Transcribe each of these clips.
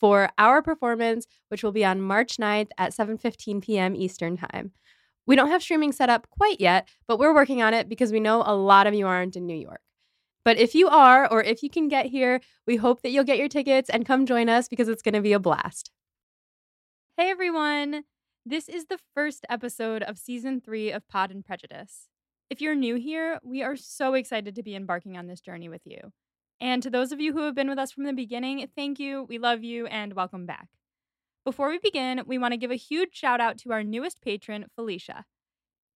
for our performance, which will be on March 9th at 7:15 p.m. Eastern Time. We don't have streaming set up quite yet, but we're working on it because we know a lot of you aren't in New York. But if you are, or if you can get here, we hope that you'll get your tickets and come join us because it's going to be a blast. Hey everyone! This is the first episode of season three of Pod and Prejudice. If you're new here, we are so excited to be embarking on this journey with you. And to those of you who have been with us from the beginning, thank you, we love you, and welcome back. Before we begin, we want to give a huge shout out to our newest patron, Felicia.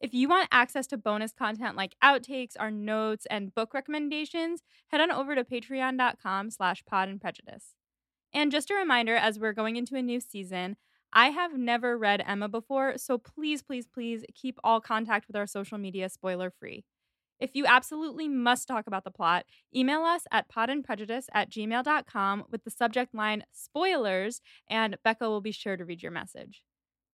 If you want access to bonus content like outtakes, our notes, and book recommendations, head on over to patreon.com slash pod and prejudice. And just a reminder, as we're going into a new season, I have never read Emma before, so please, please, please keep all contact with our social media spoiler free. If you absolutely must talk about the plot, email us at podandprejudice at gmail.com with the subject line spoilers, and Becca will be sure to read your message.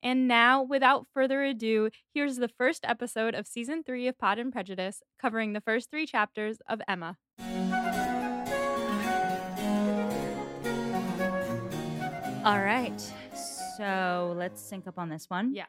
And now, without further ado, here's the first episode of season three of Pod and Prejudice, covering the first three chapters of Emma. All right. So let's sync up on this one. Yeah.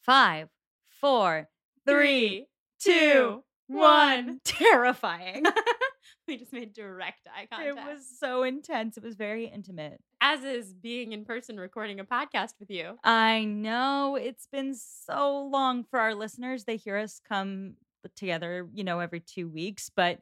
Five, four, three, two, one. Terrifying. we just made direct eye contact. it was so intense. It was very intimate. as is being in person recording a podcast with you. I know it's been so long for our listeners. They hear us come together, you know, every two weeks, but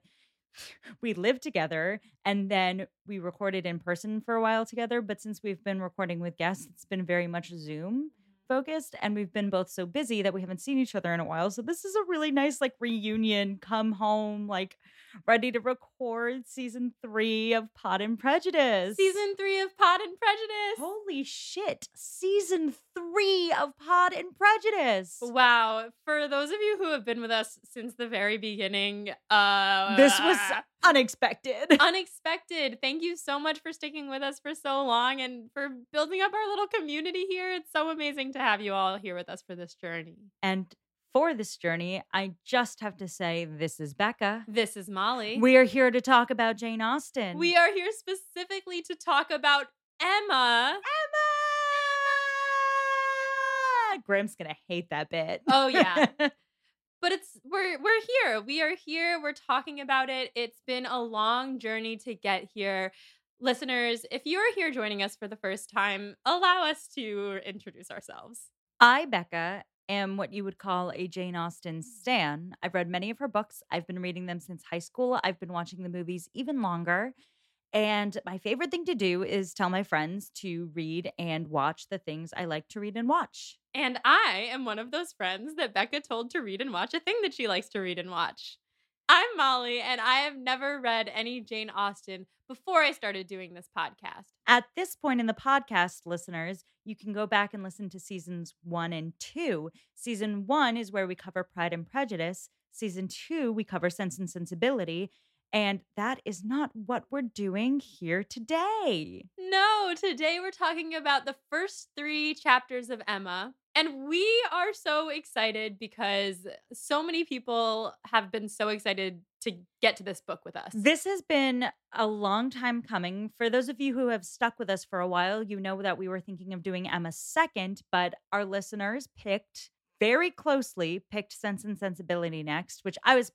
we live together and then we recorded in person for a while together. But since we've been recording with guests, it's been very much Zoom focused and we've been both so busy that we haven't seen each other in a while. So this is a really nice like reunion, come home, like ready to record season three of Pod and Prejudice. Season three of Pod and Prejudice. Holy shit. Season three of Pod and Prejudice. Wow. For those of you who have been with us since the very beginning, uh This was unexpected. unexpected. Thank you so much for sticking with us for so long and for building up our little community here. It's so amazing to have you all here with us for this journey. and for this journey, I just have to say this is Becca. This is Molly. We are here to talk about Jane Austen. we are here specifically to talk about Emma. Emma! Graham's gonna hate that bit. Oh, yeah. but it's we're we're here. We are here. We're talking about it. It's been a long journey to get here. Listeners, if you are here joining us for the first time, allow us to introduce ourselves. I, Becca, am what you would call a Jane Austen mm. stan. I've read many of her books. I've been reading them since high school. I've been watching the movies even longer. And my favorite thing to do is tell my friends to read and watch the things I like to read and watch. And I am one of those friends that Becca told to read and watch a thing that she likes to read and watch. I'm Molly, and I have never read any Jane Austen before I started doing this podcast. At this point in the podcast, listeners, you can go back and listen to seasons one and two. Season one is where we cover Pride and Prejudice. Season two, we cover Sense and Sensibility. And that is not what we're doing here today. No, today we're talking about the first three chapters of Emma. And we are so excited because so many people have been so excited to get to this book with us. This has been a long time coming. For those of you who have stuck with us for a while, you know that we were thinking of doing Emma second, but our listeners picked very closely, picked Sense and Sensibility next, which I was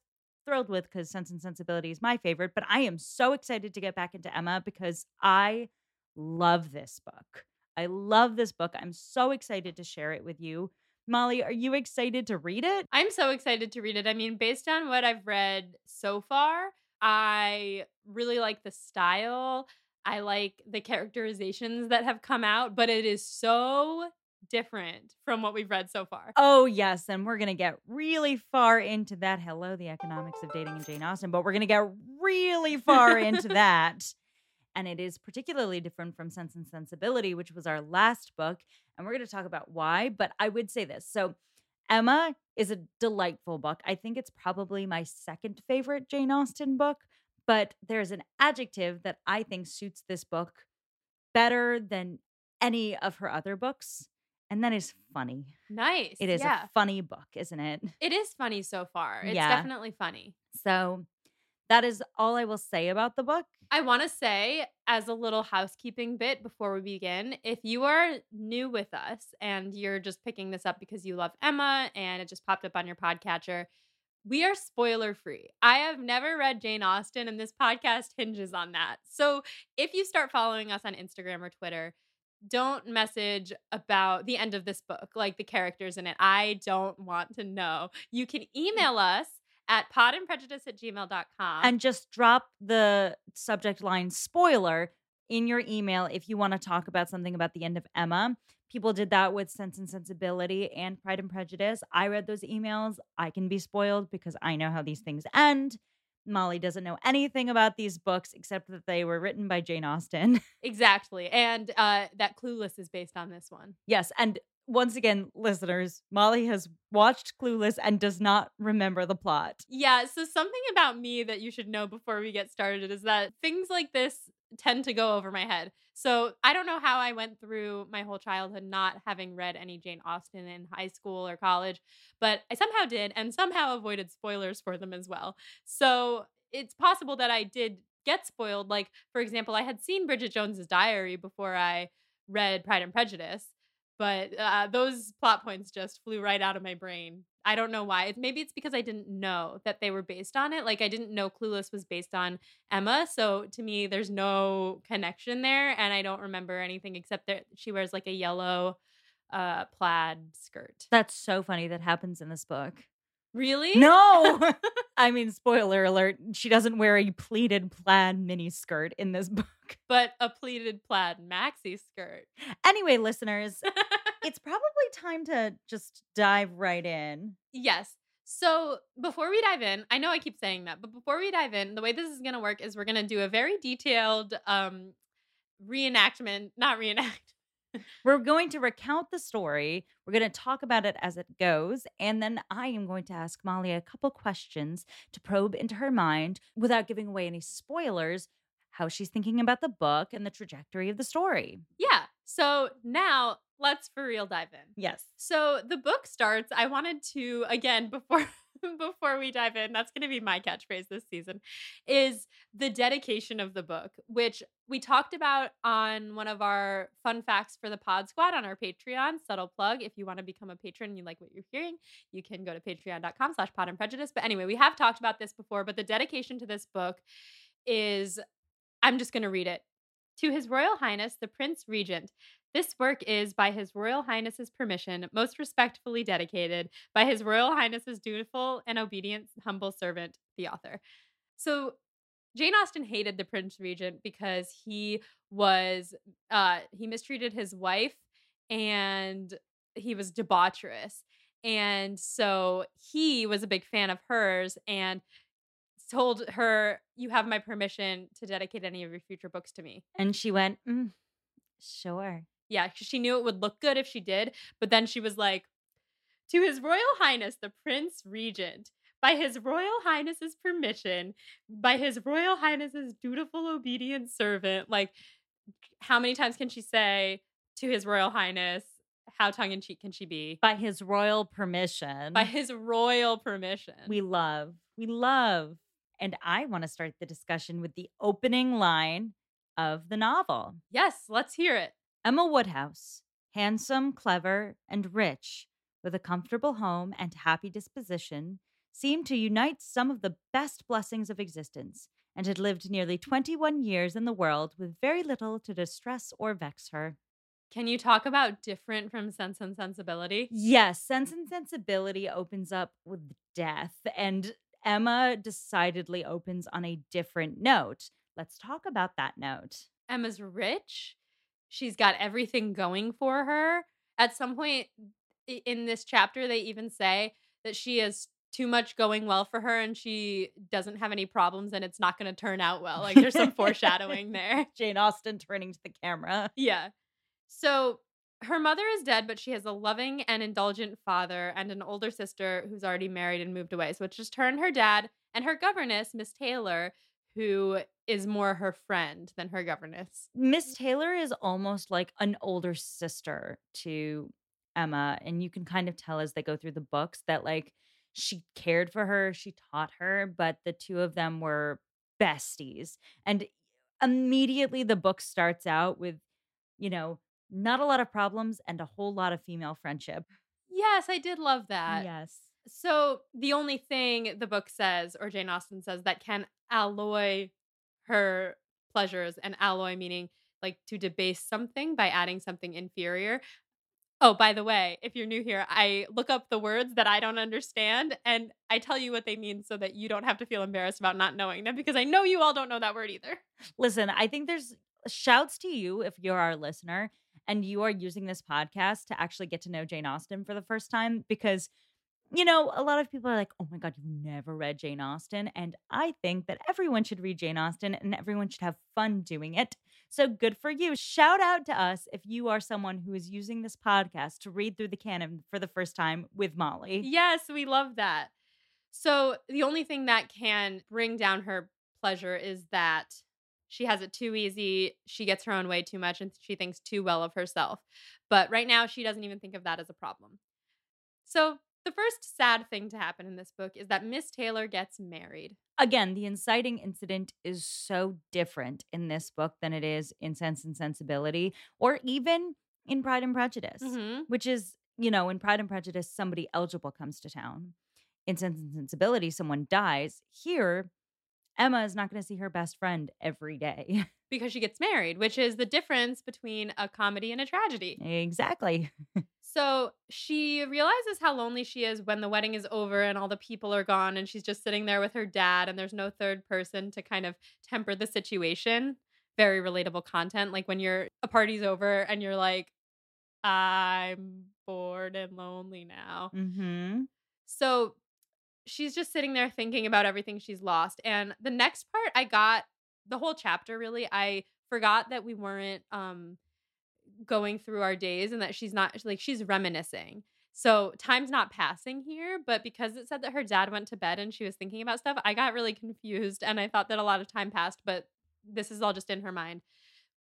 thrilled with because Sense and Sensibility is my favorite. But I am so excited to get back into Emma because I love this book. I love this book. I'm so excited to share it with you. Molly, are you excited to read it? I'm so excited to read it. I mean, based on what I've read so far, I really like the style. I like the characterizations that have come out, but it is so different from what we've read so far. Oh, yes. And we're going to get really far into that. Hello, the economics of dating in Jane Austen, but we're going to get really far into that. And it is particularly different from Sense and Sensibility, which was our last book. And we're going to talk about why. But I would say this. So, Emma is a delightful book. I think it's probably my second favorite Jane Austen book, but there's an adjective that I think suits this book better than any of her other books. And that is funny. Nice. It is yeah. a funny book, isn't it? It is funny so far. It's Yeah. definitely funny. So that is all I will say about the book. I want to say, as a little housekeeping bit before we begin, if you are new with us and you're just picking this up because you love Emma and it just popped up on your podcatcher, we are spoiler free. I have never read Jane Austen, and this podcast hinges on that. So if you start following us on Instagram or Twitter, don't message about the end of this book, like the characters in it. I don't want to know. You can mm. email us at podandprejudice at gmail.com. and just drop the subject line spoiler in your email if you want to talk about something about the end of Emma. People did that with Sense and Sensibility and Pride and Prejudice. I read those emails. I can be spoiled because I know how these things end. Molly doesn't know anything about these books except that they were written by Jane Austen. Exactly. And uh, that Clueless is based on this one. yes, and once again, listeners, Molly has watched Clueless and does not remember the plot. Yeah. So, something about me that you should know before we get started is that things like this tend to go over my head. So, I don't know how I went through my whole childhood not having read any Jane Austen in high school or college, but I somehow did and somehow avoided spoilers for them as well. So, it's possible that I did get spoiled. Like, for example, I had seen Bridget Jones's Diary before I read Pride and Prejudice, but uh, those plot points just flew right out of my brain. I don't know why. Maybe it's because I didn't know that they were based on it. Like I didn't know Clueless was based on Emma, so to me, there's no connection there, and I don't remember anything except that she wears like a yellow uh plaid skirt. That's so funny that happens in this book. Really? No. I mean, spoiler alert, she doesn't wear a pleated plaid mini skirt in this book. but a pleated plaid maxi skirt. Anyway, listeners, it's probably time to just dive right in. Yes. So before we dive in, I know I keep saying that, but before we dive in, the way this is going to work is we're going to do a very detailed um reenactment, not reenact. We're going to recount the story. We're going to talk about it as it goes. And then I am going to ask Molly a couple questions to probe into her mind without giving away any spoilers, how she's thinking about the book and the trajectory of the story. Yeah. So now let's for real dive in. Yes. So the book starts. I wanted to again before before we dive in. That's going to be my catchphrase this season. Is the dedication of the book, which we talked about on one of our fun facts for the Pod Squad on our Patreon. Subtle plug: if you want to become a patron, and you like what you're hearing, you can go to Patreon.com/slash Pod and Prejudice. But anyway, we have talked about this before. But the dedication to this book is, I'm just going to read it. To His Royal Highness the Prince Regent, this work is, by His Royal Highness's permission, most respectfully dedicated by His Royal Highness's dutiful and obedient humble servant, the author. So, Jane Austen hated the Prince Regent because he was uh he mistreated his wife and he was debaucherous. And so he was a big fan of hers and told her, You have my permission to dedicate any of your future books to me. And she went, "Mm, sure. Yeah, she knew it would look good if she did. But then she was like, To His Royal Highness, the Prince Regent, by His Royal Highness's permission, by His Royal Highness's dutiful, obedient servant. Like, how many times can she say, To His Royal Highness? How tongue in cheek can she be? By his royal permission. By His royal permission. we love. We love. And I want to start the discussion with the opening line of the novel. yes, let's hear it. Emma Woodhouse, handsome, clever, and rich, with a comfortable home and happy disposition, seemed to unite some of the best blessings of existence, and had lived nearly 21 years in the world with very little to distress or vex her. Can you talk about different from Sense and Sensibility? Yes, Sense and Sensibility opens up with death, and Emma decidedly opens on a different note. Let's talk about that note. Emma's rich. She's got everything going for her. At some point in this chapter, they even say that she has too much going well for her and she doesn't have any problems and it's not going to turn out well. Like there's some foreshadowing there. Jane Austen turning to the camera. Yeah. So her mother is dead, but she has a loving and indulgent father and an older sister who's already married and moved away. So it's just her and her dad and her governess, Miss Taylor, who is more her friend than her governess. Miss Taylor is almost like an older sister to Emma. And you can kind of tell as they go through the books that, like, she cared for her, she taught her, but the two of them were besties. And immediately the book starts out with, you know, not a lot of problems and a whole lot of female friendship. Yes, I did love that. Yes. So the only thing the book says, or Jane Austen says, that can alloy her pleasures, and alloy meaning like to debase something by adding something inferior. Oh, by the way, if you're new here, I look up the words that I don't understand and I tell you what they mean so that you don't have to feel embarrassed about not knowing them because I know you all don't know that word either. Listen, I think there's shouts to you if you're our listener and you are using this podcast to actually get to know Jane Austen for the first time because you know, a lot of people are like, oh my God, you've never read Jane Austen. And I think that everyone should read Jane Austen and everyone should have fun doing it. So good for you. Shout out to us if you are someone who is using this podcast to read through the canon for the first time with Molly. Yes, we love that. So the only thing that can bring down her pleasure is that she has it too easy. She gets her own way too much and she thinks too well of herself. But right now, she doesn't even think of that as a problem. So the first sad thing to happen in this book is that Miss Taylor gets married. Again, the inciting incident is so different in this book than it is in Sense and Sensibility or even in Pride and Prejudice, Mm-hmm. which is, you know, in Pride and Prejudice, somebody eligible comes to town. In Sense and Sensibility, someone dies. Here, Emma is not going to see her best friend every day. Because she gets married, which is the difference between a comedy and a tragedy. exactly. So she realizes how lonely she is when the wedding is over and all the people are gone and she's just sitting there with her dad and there's no third person to kind of temper the situation. Very relatable content. Like when you're a party's over and you're like, I'm bored and lonely now. Mm-hmm. So she's just sitting there thinking about everything she's lost. And the next part I got the whole chapter really, I forgot that we weren't um going through our days and that she's not like she's reminiscing. So time's not passing here, but because it said that her dad went to bed and she was thinking about stuff, I got really confused and I thought that a lot of time passed, but this is all just in her mind.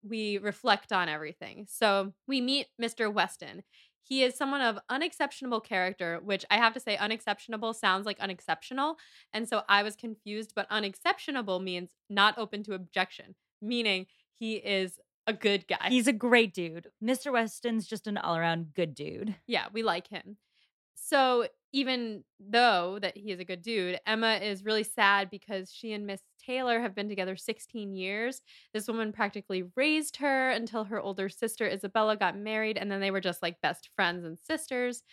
We reflect on everything. So we meet Mr. Weston. He is someone of unexceptionable character, which I have to say, unexceptionable sounds like unexceptional. And so I was confused, but unexceptionable means not open to objection, meaning he is a good guy. He's a great dude. Mr. Weston's just an all around good dude. yeah, we like him. So even though that he is a good dude, Emma is really sad because she and Miss Taylor have been together 16 years. This woman practically raised her until her older sister Isabella got married, and then they were just like best friends and sisters.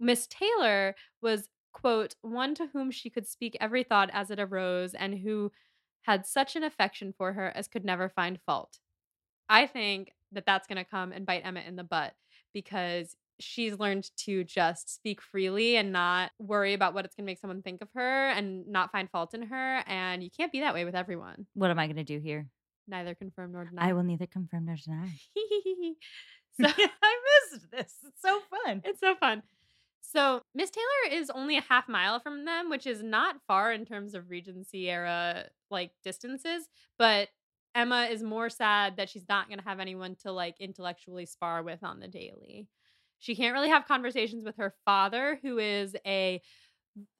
Miss Taylor was, quote, one to whom she could speak every thought as it arose, and who had such an affection for her as could never find fault. I think that that's going to come and bite Emma in the butt because she's learned to just speak freely and not worry about what it's going to make someone think of her and not find fault in her. And you can't be that way with everyone. What am I going to do here? Neither confirm nor deny. I will neither confirm nor deny. so I missed this. It's so fun. it's so fun. So Miss Taylor is only a half mile from them, which is not far in terms of Regency era like distances, but Emma is more sad that she's not going to have anyone to like intellectually spar with on the daily. She can't really have conversations with her father, who is a,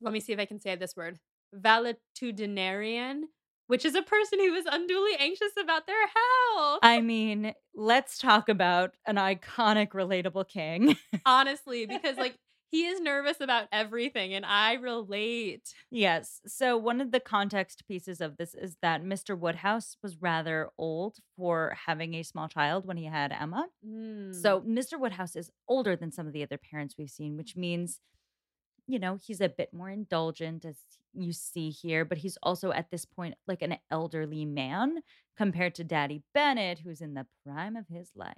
let me see if I can say this word, valetudinarian, which is a person who is unduly anxious about their health. I mean, let's talk about an iconic, relatable king. Honestly, because like he is nervous about everything and I relate. yes. So, one of the context pieces of this is that Mr. Woodhouse was rather old for having a small child when he had Emma. Mm. So, Mr. Woodhouse is older than some of the other parents we've seen, which means, you know, he's a bit more indulgent, as you see here, but he's also at this point like an elderly man compared to Daddy Bennet, who's in the prime of his life.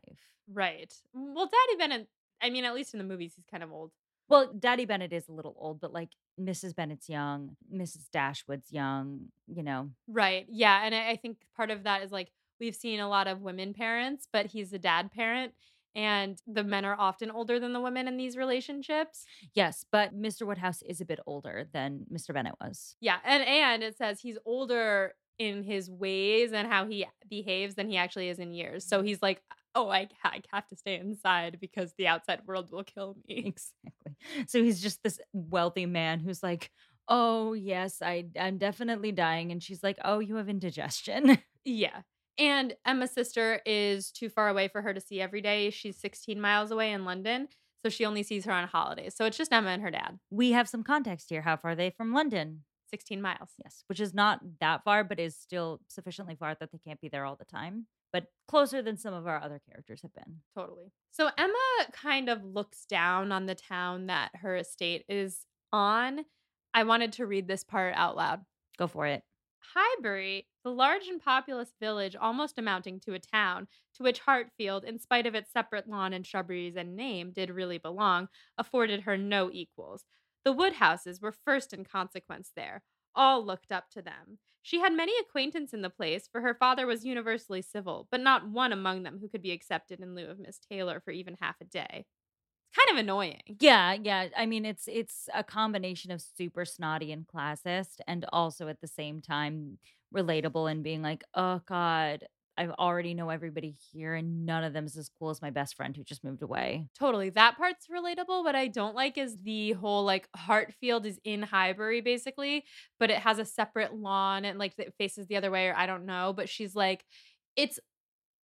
right. Well, Daddy Bennet, I mean, at least in the movies, he's kind of old. Well, Daddy Bennet is a little old, but like Mrs. Bennet's young, Mrs. Dashwood's young, you know. Right. Yeah. And I, I think part of that is like we've seen a lot of women parents, but he's a dad parent. And the men are often older than the women in these relationships. Yes, but Mr. Woodhouse is a bit older than Mr. Bennet was. Yeah. And and it says he's older in his ways and how he behaves than he actually is in years. So he's like, oh, I, I have to stay inside because the outside world will kill me. Exactly. So he's just this wealthy man who's like, oh, yes, I, I'm definitely dying. And she's like, oh, you have indigestion. Yeah. And Emma's sister is too far away for her to see every day. She's 16 miles away in London. So she only sees her on holidays. So it's just Emma and her dad. We have some context here. How far are they from London? 16 miles. Yes, which is not that far, but is still sufficiently far that they can't be there all the time. But closer than some of our other characters have been. Totally. So Emma kind of looks down on the town that her estate is on. I wanted to read this part out loud. Go for it. Highbury, the large and populous village almost amounting to a town, to which Hartfield, in spite of its separate lawn and shrubberies and name, did really belong, afforded her no equals. The Woodhouses were first in consequence there. All looked up to them. She had many acquaintance in the place, for her father was universally civil, but not one among them who could be accepted in lieu of Miss Taylor for even half a day. Kind of annoying. Yeah, yeah. I mean, it's it's a combination of super snotty and classist, and also at the same time relatable and being like, oh God, I already know everybody here, and none of them is as cool as my best friend who just moved away. Totally. That part's relatable. What I don't like is the whole like Hartfield is in Highbury basically, but it has a separate lawn and like it faces the other way, or I don't know. But she's like, it's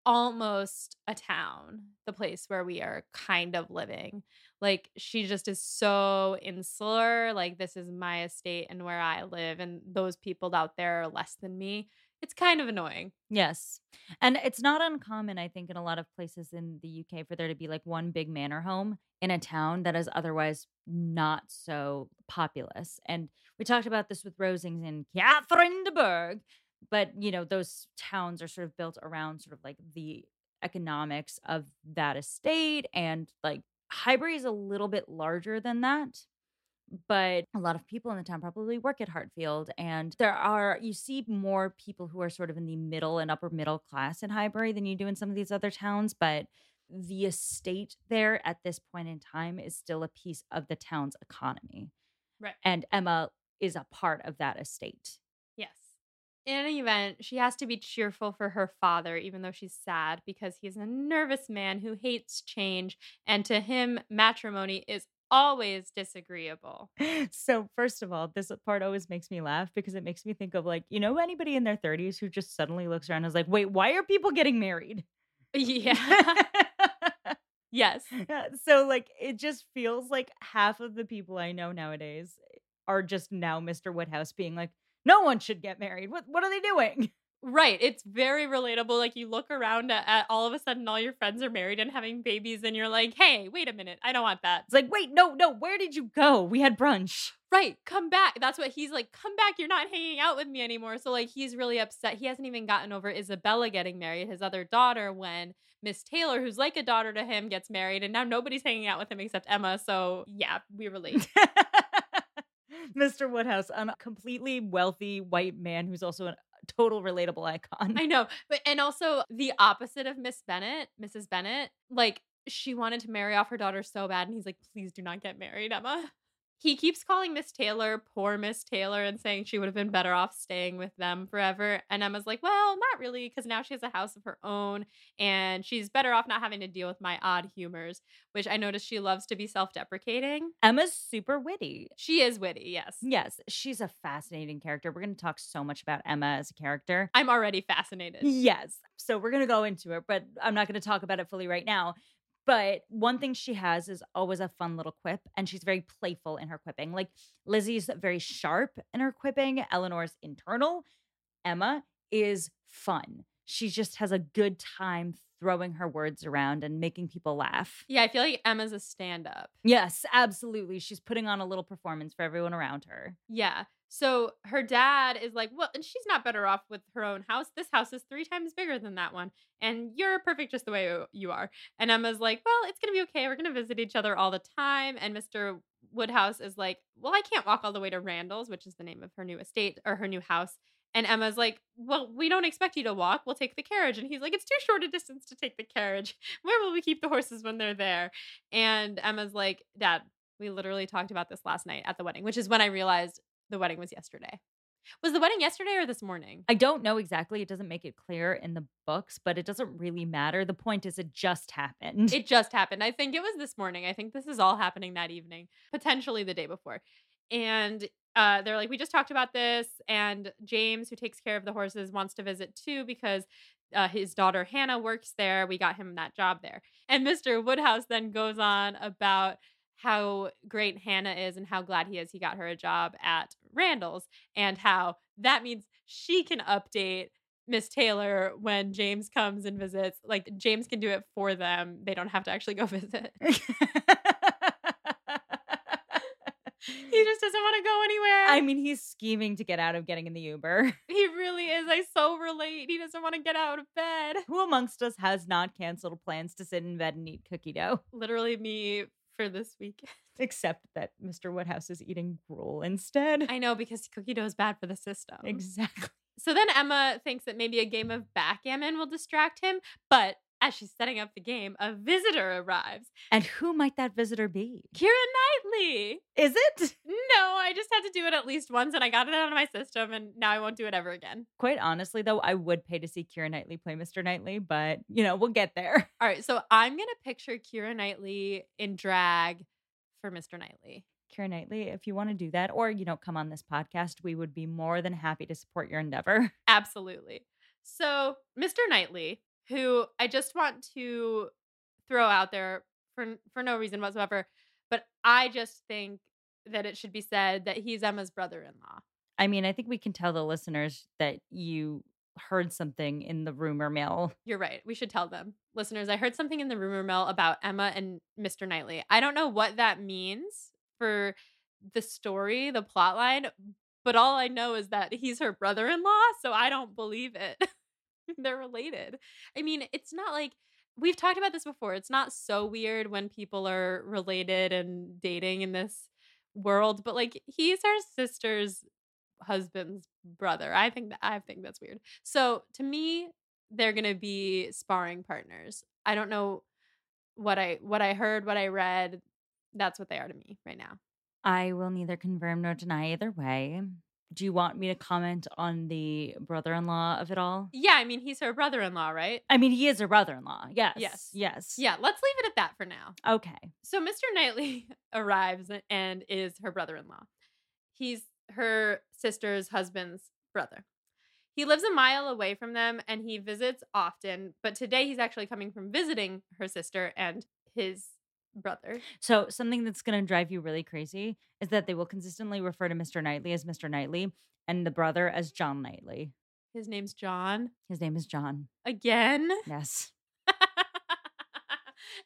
almost a town, the place where we are kind of living. Like she just is so insular. Like, this is my estate and where I live, and those people out there are less than me it's kind of annoying. Yes. And it's not uncommon, I think, in a lot of places in the UK for there to be like one big manor home in a town that is otherwise not so populous. And we talked about this with Rosings de Bourgh, but you know, those towns are sort of built around sort of like the economics of that estate and like Highbury is a little bit larger than that but a lot of people in the town probably work at Hartfield. And there are, you see more people who are sort of in the middle and upper middle class in Highbury than you do in some of these other towns. But the estate there at this point in time is still a piece of the town's economy. Right. And Emma is a part of that estate. Yes. In any event, she has to be cheerful for her father, even though she's sad, because he's a nervous man who hates change. And to him, matrimony is always disagreeable. So, first of all, this part always makes me laugh because it makes me think of like, you know, anybody in their 30s who just suddenly looks around and is like, wait, why are people getting married? Yeah. yes. So, like, it just feels like half of the people I know nowadays are just now Mr. Woodhouse being like, no one should get married. What what are they doing? Right. It's very relatable. Like you look around at, at, all of a sudden all your friends are married and having babies and you're like, "Hey, wait a minute. I don't want that." It's like, "Wait, no, no. Where did you go? We had brunch." Right. Come back. That's what he's like, "Come back. You're not hanging out with me anymore." So like he's really upset. He hasn't even gotten over Isabella getting married, his other daughter when Miss Taylor, who's like a daughter to him, gets married and now nobody's hanging out with him except Emma. So, yeah, we relate. Mr. Woodhouse, a completely wealthy white man who's also an total relatable icon. I know. But and also the opposite of Miss Bennet, Mrs. Bennet, like she wanted to marry off her daughter so bad and he's like, "Please do not get married, Emma." He keeps calling Miss Taylor poor Miss Taylor and saying she would have been better off staying with them forever. And Emma's like, well, not really, because now she has a house of her own and she's better off not having to deal with my odd humors, which I notice she loves to be self deprecating. Emma's super witty. She is witty, yes. Yes, she's a fascinating character. We're going to talk so much about Emma as a character. I'm already fascinated. Yes. So we're going to go into it, but I'm not going to talk about it fully right now. But one thing she has is always a fun little quip, and she's very playful in her quipping. Like Lizzie's very sharp in her quipping, Elinor's internal. Emma is fun. She just has a good time throwing her words around and making people laugh. Yeah, I feel like Emma's a stand up. Yes, absolutely. She's putting on a little performance for everyone around her. Yeah. So her dad is like, well, and she's not better off with her own house. This house is three times bigger than that one. And you're perfect just the way you are. And Emma's like, well, it's going to be okay. We're going to visit each other all the time. And Mr. Woodhouse is like, Well, I can't walk all the way to Randalls, which is the name of her new estate or her new house. And Emma's like, Well, we don't expect you to walk. We'll take the carriage. And he's like, It's too short a distance to take the carriage. Where will we keep the horses when they're there? And Emma's like, Dad, we literally talked about this last night at the wedding, which is when I realized the wedding was yesterday. Was the wedding yesterday or this morning? I don't know exactly. It doesn't make it clear in the books, but it doesn't really matter. The point is, it just happened. It just happened. I think it was this morning. I think this is all happening that evening, potentially the day before. And uh, they're like, we just talked about this. And James, who takes care of the horses, wants to visit too because uh, his daughter Hannah works there. We got him that job there. And Mr. Woodhouse then goes on about how great Hannah is and how glad he is he got her a job at Randalls and how that means she can update Miss Taylor when James comes and visits. Like James can do it for them. They don't have to actually go visit. he just doesn't want to go anywhere. I mean, he's scheming to get out of getting in the Uber. he really is. I so relate. He doesn't want to get out of bed. Who amongst us has not canceled plans to sit in bed and eat cookie dough? Literally me for this week. Except that Mr. Woodhouse is eating gruel instead. I know because cookie dough is bad for the system. Exactly. So then Emma thinks that maybe a game of backgammon will distract him, but as she's setting up the game, a visitor arrives. And who might that visitor be? Keira Knightley. Is it? No, I just had to do it at least once and I got it out of my system and now I won't do it ever again. Quite honestly, though, I would pay to see Keira Knightley play Mr. Knightley, but you know, we'll get there. All right, so I'm going to picture Keira Knightley in drag for Mr. Knightley. Keira Knightley, if you want to do that or you don't come on this podcast, we would be more than happy to support your endeavor. Absolutely. So, Mr. Knightley, who I just want to throw out there for for no reason whatsoever, but I just think that it should be said that he's Emma's brother-in-law. I mean, I think we can tell the listeners that you heard something in the rumor mill. You're right. We should tell them. Listeners, I heard something in the rumor mill about Emma and Mr. Knightley. I don't know what that means for the story, the plot line, but all I know is that he's her brother-in-law, so I don't believe it. They're related. I mean, it's not like we've talked about this before. It's not so weird when people are related and dating in this world, but like he's her sister's husband's brother. I think that I think that's weird. So to me, they're gonna be sparring partners. I don't know what I what I heard, what I read. That's what they are to me right now. I will neither confirm nor deny either way. Do you want me to comment on the brother in law of it all? Yeah, I mean he's her brother-in-law, right? I mean, he is her brother in law. Yes. Yes. Yes. Yeah, let's leave it at that for now. Okay. So Mr. Knightley arrives and is her brother-in-law. He's her sister's husband's brother. He lives a mile away from them and he visits often, but today he's actually coming from visiting her sister and his brother. So, something that's going to drive you really crazy is that they will consistently refer to Mr. Knightley as Mr. Knightley and the brother as John Knightley. His name's John. His name is John. Again? Yes.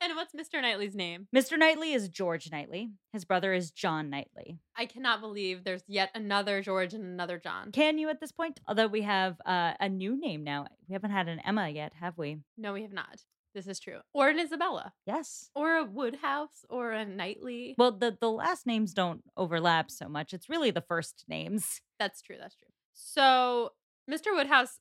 and what's Mr. Knightley's name? Mr. Knightley is George Knightley. His brother is John Knightley. I cannot believe there's yet another George and another John. Can you at this point? Although we have uh, a new name now. We haven't had an Emma yet, have we? No, we have not. This is true. Or an Isabella. Yes. Or a Woodhouse or a Knightley. Well, the, the last names don't overlap so much. It's really the first names. That's true. That's true. So Mr. Woodhouse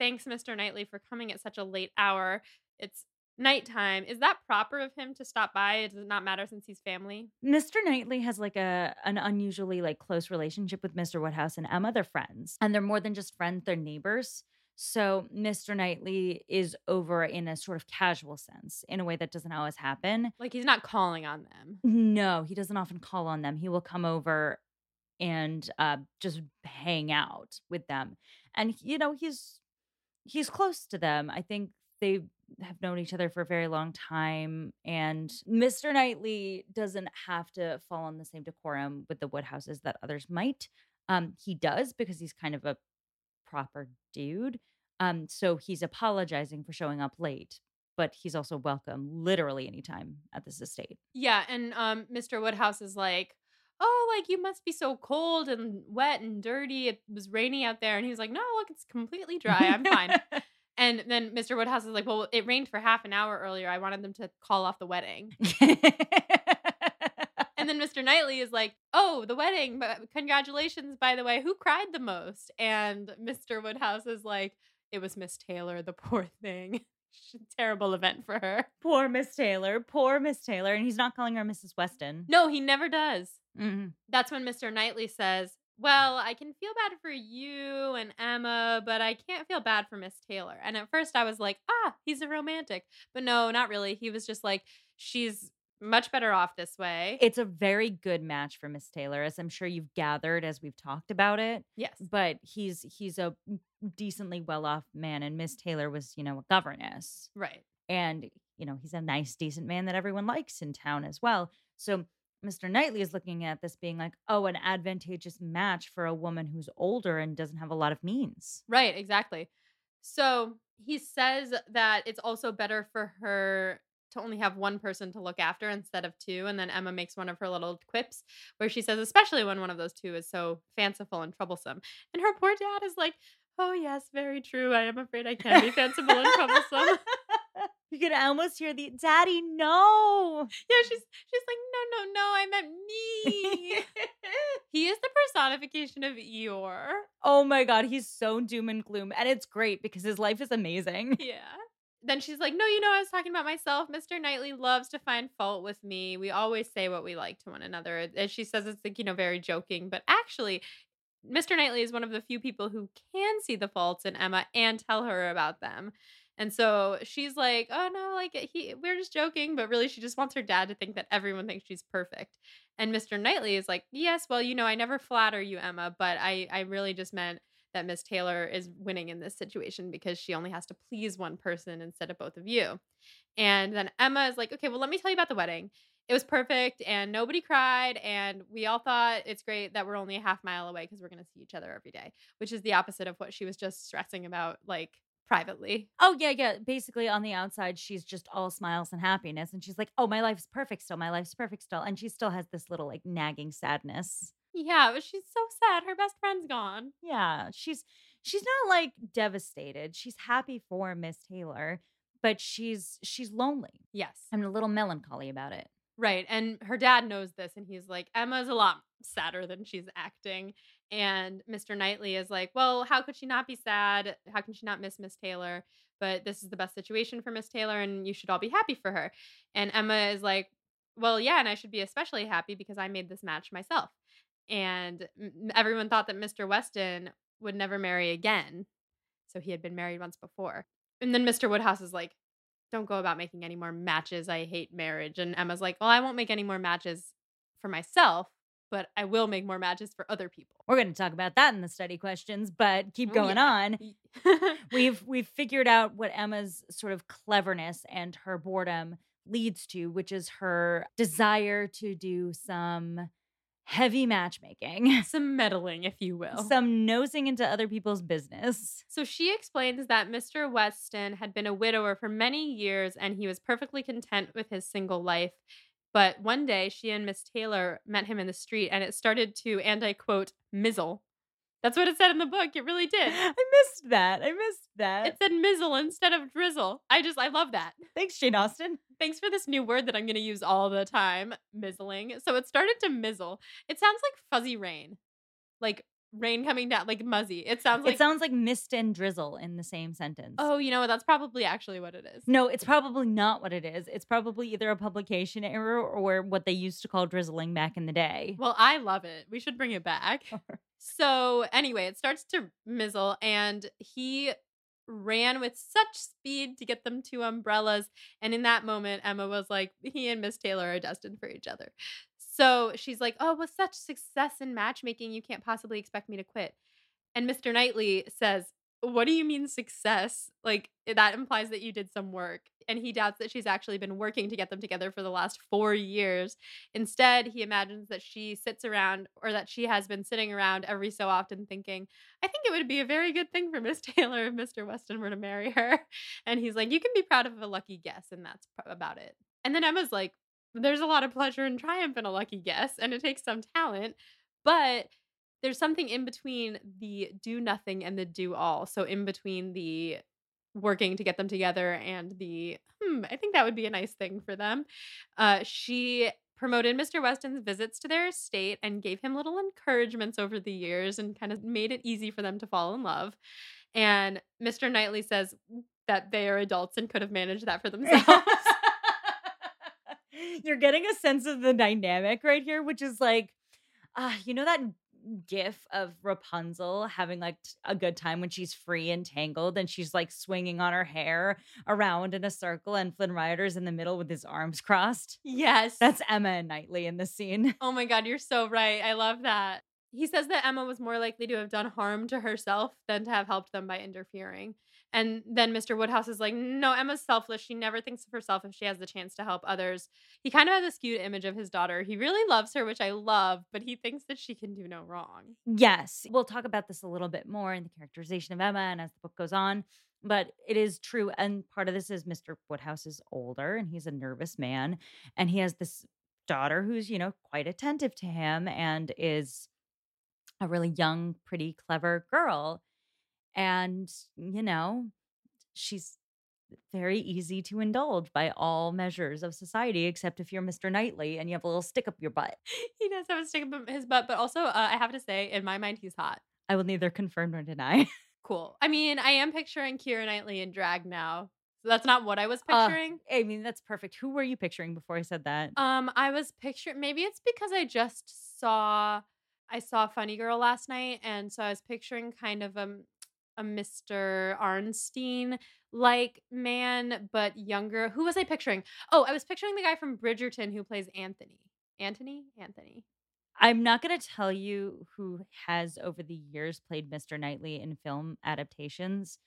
thanks Mr. Knightley for coming at such a late hour. It's nighttime. Is that proper of him to stop by? Does it not matter since he's family? Mr. Knightley has like a an unusually like close relationship with Mr. Woodhouse and Emma. They're friends. And they're more than just friends, they're neighbors. So Mr. Knightley is over in a sort of casual sense, in a way that doesn't always happen. Like he's not calling on them. No, he doesn't often call on them. He will come over and uh, just hang out with them. And you know, he's he's close to them. I think they have known each other for a very long time. And Mr. Knightley doesn't have to fall on the same decorum with the Woodhouses that others might. Um, he does because he's kind of a proper dude. Um, so he's apologizing for showing up late, but he's also welcome literally anytime at this estate. Yeah, and um Mr. Woodhouse is like, "Oh, like you must be so cold and wet and dirty. It was rainy out there." And he's like, "No, look, it's completely dry. I'm fine." and then Mr. Woodhouse is like, "Well, it rained for half an hour earlier. I wanted them to call off the wedding." And then Mr. Knightley is like, "Oh, the wedding! But congratulations, by the way. Who cried the most?" And Mr. Woodhouse is like, "It was Miss Taylor, the poor thing. Terrible event for her." Poor Miss Taylor. Poor Miss Taylor. And he's not calling her Mrs. Weston. No, he never does. Mm. That's when Mr. Knightley says, Well, I can feel bad for you and Emma, but I can't feel bad for Miss Taylor. And at first I was like, Ah, he's a romantic. But no, not really. He was just like, She's much better off this way. It's a very good match for Miss Taylor, as I'm sure you've gathered as we've talked about it. yes. But he's he's a decently well off man, and Miss Taylor was, you know, a governess. Right. and you know he's a nice decent man that everyone likes in town as well so mr knightley is looking at this being like oh an advantageous match for a woman who's older and doesn't have a lot of means Right, exactly. So he says that it's also better for her to only have one person to look after instead of two. And then Emma makes one of her little quips where she says, especially when one of those two is so fanciful and troublesome. And her poor dad is like, Oh, yes, very true. I am afraid I can be fanciful and troublesome. you can almost hear the daddy no Yeah, she's she's like, no, no, no, I meant me. he is the personification of Eeyore. oh my god he's so doom and gloom and it's great because his life is amazing Yeah. Then she's like, no, you know, I was talking about myself. Mr. Knightley loves to find fault with me. We always say what we like to one another. And she says it's like, you know, very joking. But actually, Mr. Knightley is one of the few people who can see the faults in Emma and tell her about them. And so she's like, "Oh no, like he we're just joking, but really she just wants her dad to think that everyone thinks she's perfect." And Mr. Knightley is like, "Yes, well, you know, I never flatter you, Emma, but I I really just meant that Miss Taylor is winning in this situation because she only has to please one person instead of both of you." And then Emma is like, "Okay, well, let me tell you about the wedding. It was perfect and nobody cried and we all thought it's great that we're only a half mile away because we're going to see each other every day, which is the opposite of what she was just stressing about like privately. oh yeah yeah basically on the outside she's just all smiles and happiness and she's like oh my life's perfect still my life's perfect still and she still has this little like nagging sadness Yeah, but she's so sad. Her best friend's gone. Yeah, she's she's not like devastated. She's happy for Miss Taylor, but she's she's lonely Yes. I'm a little melancholy about it. Right. And her dad knows this and he's like, Emma's a lot sadder than she's acting. And Mr. Knightley is like, Well, how could she not be sad? How can she not miss Miss Taylor? But this is the best situation for Miss Taylor and you should all be happy for her. And Emma is like, Well, yeah, and I should be especially happy because I made this match myself. And everyone thought that Mr. Weston would never marry again. So he had been married once before. And then Mr. Woodhouse is like, don't go about making any more matches. I hate marriage. And Emma's like, well, I won't make any more matches for myself, but I will make more matches for other people. We're going to talk about that in the study questions, but keep Oh, going yeah. on. We've we've figured out what Emma's sort of cleverness and her boredom leads to, which is her desire to do some heavy matchmaking, Some meddling, if you will. some nosing into other people's business. So she explains that Mr. Weston had been a widower for many years and he was perfectly content with his single life. But one day she and Miss Taylor met him in the street and it started to, and I quote, mizzle. That's what it said in the book. It really did. I missed that. I missed that. It said mizzle instead of drizzle. I just, I love that. Thanks, Jane Austen. Thanks for this new word that I'm going to use all the time mizzling. So it started to mizzle. It sounds like fuzzy rain, like rain coming down, like muzzy. It sounds like, it sounds like mist and drizzle in the same sentence. oh, you know what? That's probably actually what it is. No, it's probably not what it is. It's probably either a publication error or what they used to call drizzling back in the day. Well, I love it. We should bring it back. So, anyway, it starts to mizzle, and he ran with such speed to get them two umbrellas. And in that moment, Emma was like, he and Miss Taylor are destined for each other. So she's like, oh, with such success in matchmaking, you can't possibly expect me to quit. And Mr. Knightley says, what do you mean success? Like eh, that implies that you did some work. And he doubts that she's actually been working to get them together for the last four years. Instead, he imagines that she sits around or that she has been sitting around every so often thinking, I think it would be a very good thing for Miss Taylor if Mr. Weston were to marry her. And he's like, You can be proud of a lucky guess. And that's about it. And then Emma's like, There's a lot of pleasure and triumph in a lucky guess. And it takes some talent. But there's something in between the do nothing and the do all. So in between the working to get them together and the hmm, I think that would be a nice thing for them. Uh, she promoted Mr. Weston's visits to their estate and gave him little encouragements over the years and kind of made it easy for them to fall in love. And Mr. Knightley says that they are adults and could have managed that for themselves. You're getting a sense of the dynamic right here, which is like, uh, you know that gif of Rapunzel having like a good time when she's free and tangled and she's like swinging on her hair around in a circle and Flynn Rider's in the middle with his arms crossed. Yes. That's Emma and Knightley in the scene. Oh my God, you're so right. I love that. He says that Emma was more likely to have done harm to herself than to have helped them by interfering. And then Mr. Woodhouse is like, no, Emma's selfless. She never thinks of herself if she has the chance to help others. He kind of has a skewed image of his daughter. He really loves her, which I love, but he thinks that she can do no wrong. Yes. We'll talk about this a little bit more in the characterization of Emma and as the book goes on. But it is true. And part of this is Mr. Woodhouse is older and he's a nervous man. And he has this daughter who's, you know, quite attentive to him and is a really young, pretty, clever girl. And, you know, she's very easy to indulge by all measures of society, except if you're Mr. Knightley and you have a little stick up your butt. He does have a stick up his butt, but also, uh, I have to say, in my mind, he's hot. I will neither confirm nor deny. Cool. I mean, I am picturing Keira Knightley in drag now. So that's not what I was Uh, picturing. I mean, that's perfect. Who were you picturing before I said that? Um, I was picturing maybe it's because I just saw I saw Funny Girl last night, and so I was picturing kind of a a Mr. Arnstein like man, but younger. Who was I picturing? Oh, I was picturing the guy from Bridgerton who plays Anthony. Anthony? Anthony. I'm not going to tell you who has over the years played Mr. Knightley in film adaptations,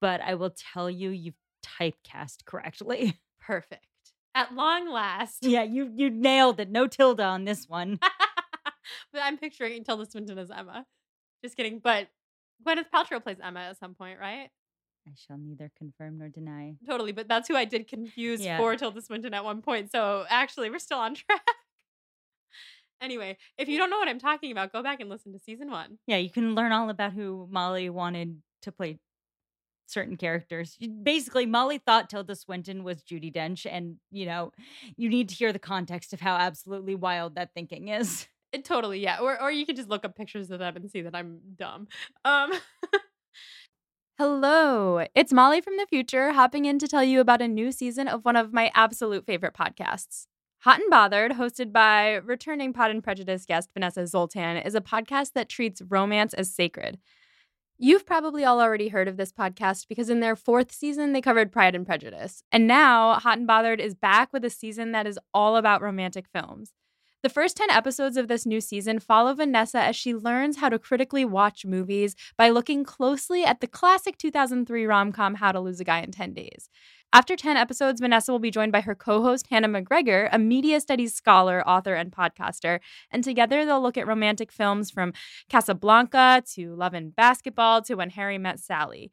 but I will tell you you've typecast correctly. Perfect. At long last. yeah, you you nailed it. No tilde on this one. but I'm picturing Tilda Swinton as Emma. Just kidding. But Gwyneth Paltrow plays Emma at some point, right? I shall neither confirm nor deny. Totally. But that's who I did confuse Yeah. for Tilda Swinton at one point. So actually, we're still on track. anyway, if you don't know what I'm talking about, go back and listen to season one. Yeah, you can learn all about who Molly wanted to play certain characters. Basically, Molly thought Tilda Swinton was Judi Dench, and you know, you need to hear the context of how absolutely wild that thinking is. It, totally, yeah. Or or you could just look up pictures of them and see that I'm dumb. Um Hello, it's Molly from the future hopping in to tell you about a new season of one of my absolute favorite podcasts. Hot and Bothered, hosted by returning Pod and Prejudice guest Vanessa Zoltan, is a podcast that treats romance as sacred. You've probably all already heard of this podcast because in their fourth season, they covered Pride and Prejudice. And now, Hot and Bothered is back with a season that is all about romantic films. The first 10 episodes of this new season follow Vanessa as she learns how to critically watch movies by looking closely at the classic 2003 rom com How to Lose a Guy in 10 Days. After 10 episodes, Vanessa will be joined by her co host, Hannah McGregor, a media studies scholar, author, and podcaster. And together they'll look at romantic films from Casablanca to Love and Basketball to When Harry Met Sally.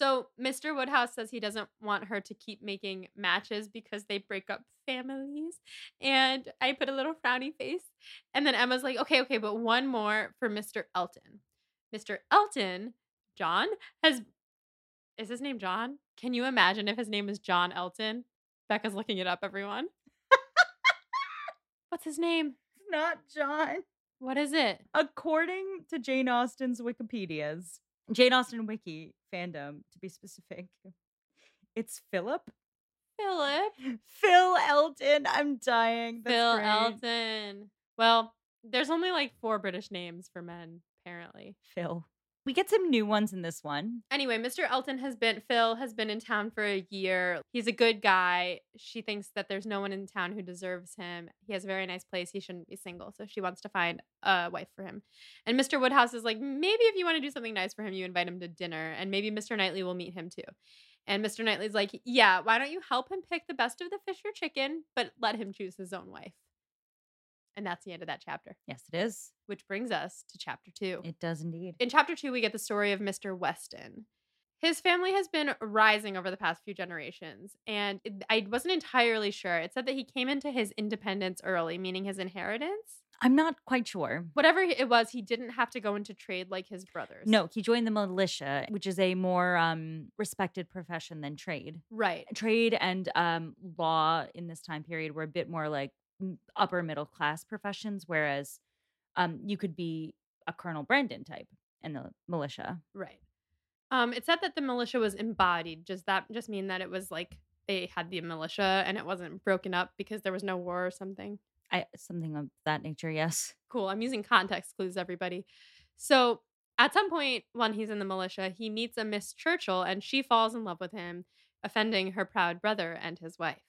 So, Mr. Woodhouse says he doesn't want her to keep making matches because they break up families. And I put a little frowny face. And then Emma's like, okay, okay, but one more for Mr. Elton. Mr. Elton, John, has. Is his name John? Can you imagine if his name is John Elton? Becca's looking it up, everyone. What's his name? Not John. What is it? According to Jane Austen's Wikipedia's, Jane Austen Wiki fandom, to be specific, it's Philip. Philip. Phil Elton. I'm dying. That's Phil great. Elton. Well, there's only like four British names for men, apparently. Phil. We get some new ones in this one. Anyway, Mr. Elton has been Phil has been in town for a year. He's a good guy. She thinks that there's no one in town who deserves him. He has a very nice place. He shouldn't be single, so she wants to find a wife for him. And Mr. Woodhouse is like, maybe if you want to do something nice for him, you invite him to dinner, and maybe Mr. Knightley will meet him too. And Mr. Knightley's like, yeah, why don't you help him pick the best of the fish or chicken, but let him choose his own wife. And that's the end of that chapter, Yes, it is. which brings us to chapter two. It does indeed. In chapter two, we get the story of Mr. Weston. His family has been rising over the past few generations, and it- I wasn't entirely sure. It said that he came into his independence early, meaning his inheritance. I'm not quite sure. Whatever it was, he didn't have to go into trade like his brothers. No, he joined the militia, which is a more um, respected profession than trade. Right. Trade and um, law in this time period were a bit more like upper middle class professions, whereas um, you could be a Colonel Brandon type in the militia. Right. Um, it said that the militia was embodied. Does that just mean that it was like they had the militia and it wasn't broken up because there was no war or something? I, something of that nature, yes. Cool. I'm using context clues, everybody. So at some point when he's in the militia, he meets a Miss Churchill and she falls in love with him, offending her proud brother and his wife.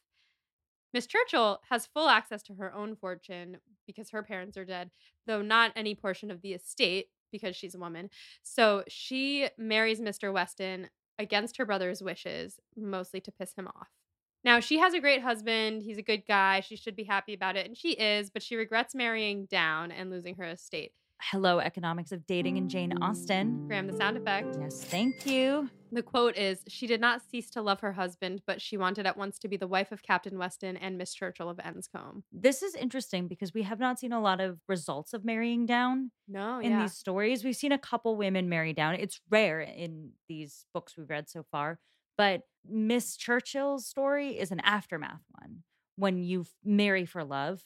Miss Churchill has full access to her own fortune because her parents are dead, though not any portion of the estate because she's a woman. So she marries Mr. Weston against her brother's wishes, mostly to piss him off. Now, she has a great husband. He's a good guy. She should be happy about it. And she is, but she regrets marrying down and losing her estate. Hello, Economics of Dating and Jane Austen. Graham, the sound effect. Yes, thank you. The quote is She did not cease to love her husband, but she wanted at once to be the wife of Captain Weston and Miss Churchill of Enscombe. This is interesting because we have not seen a lot of results of marrying down No, in yeah. these stories. We've seen a couple women marry down. It's rare in these books we've read so far, but Miss Churchill's story is an aftermath one when you marry for love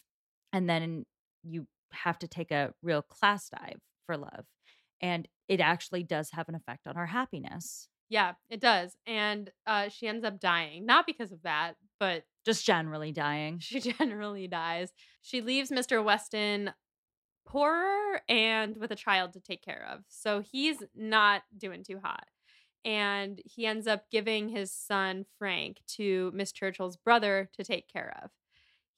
and then you have to take a real class dive for love. And it actually does have an effect on our happiness, yeah, it does. And uh, she ends up dying, not because of that, but just generally dying. she generally dies. She leaves Mr. Weston poorer and with a child to take care of. So he's not doing too hot. And he ends up giving his son, Frank, to Miss Churchill's brother to take care of.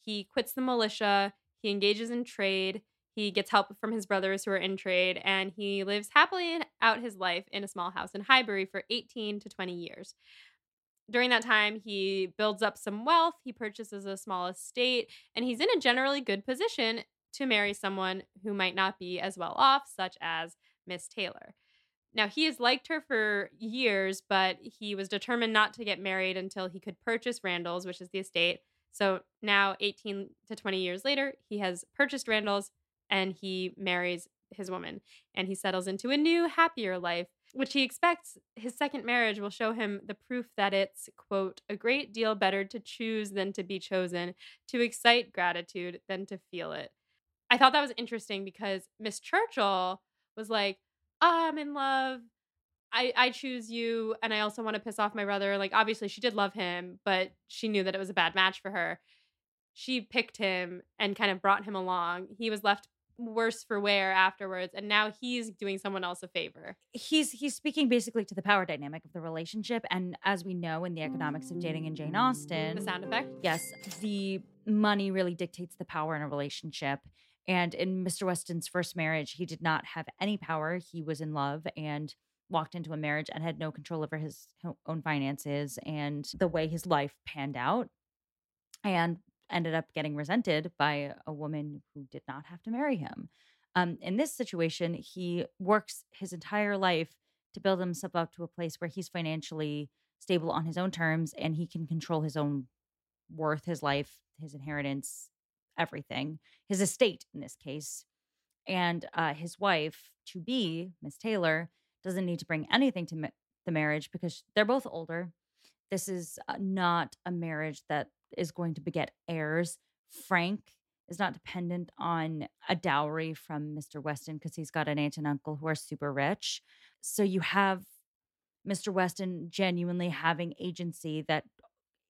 He quits the militia, he engages in trade, he gets help from his brothers who are in trade, and he lives happily out his life in a small house in Highbury for 18 to 20 years. During that time, he builds up some wealth, he purchases a small estate, and he's in a generally good position to marry someone who might not be as well off, such as Miss Taylor. Now, he has liked her for years, but he was determined not to get married until he could purchase Randalls, which is the estate. So now, 18 to 20 years later, he has purchased Randalls and he marries his woman and he settles into a new, happier life, which he expects his second marriage will show him the proof that it's, quote, a great deal better to choose than to be chosen, to excite gratitude than to feel it. I thought that was interesting because Miss Churchill was like, oh, I'm in love. I, I choose you and I also want to piss off my brother. Like obviously she did love him, but she knew that it was a bad match for her. She picked him and kind of brought him along. He was left worse for wear afterwards and now he's doing someone else a favor. he's he's speaking basically to the power dynamic of the relationship and as we know in the economics of dating in jane austen The sound effect. yes the money really dictates the power in a relationship and in mr weston's first marriage he did not have any power he was in love and walked into a marriage and had no control over his own finances and the way his life panned out and ended up getting resented by a woman who did not have to marry him um, in this situation, he works his entire life to build himself up to a place where he's financially stable on his own terms and he can control his own worth, his life, his inheritance, everything, his estate in this case. And uh, his wife, to be Miss Taylor, doesn't need to bring anything to ma- the marriage because they're both older. This is uh, not a marriage that is going to beget heirs. Frank is not dependent on a dowry from Mr. Weston because he's got an aunt and uncle who are super rich. So you have Mr. Weston genuinely having agency that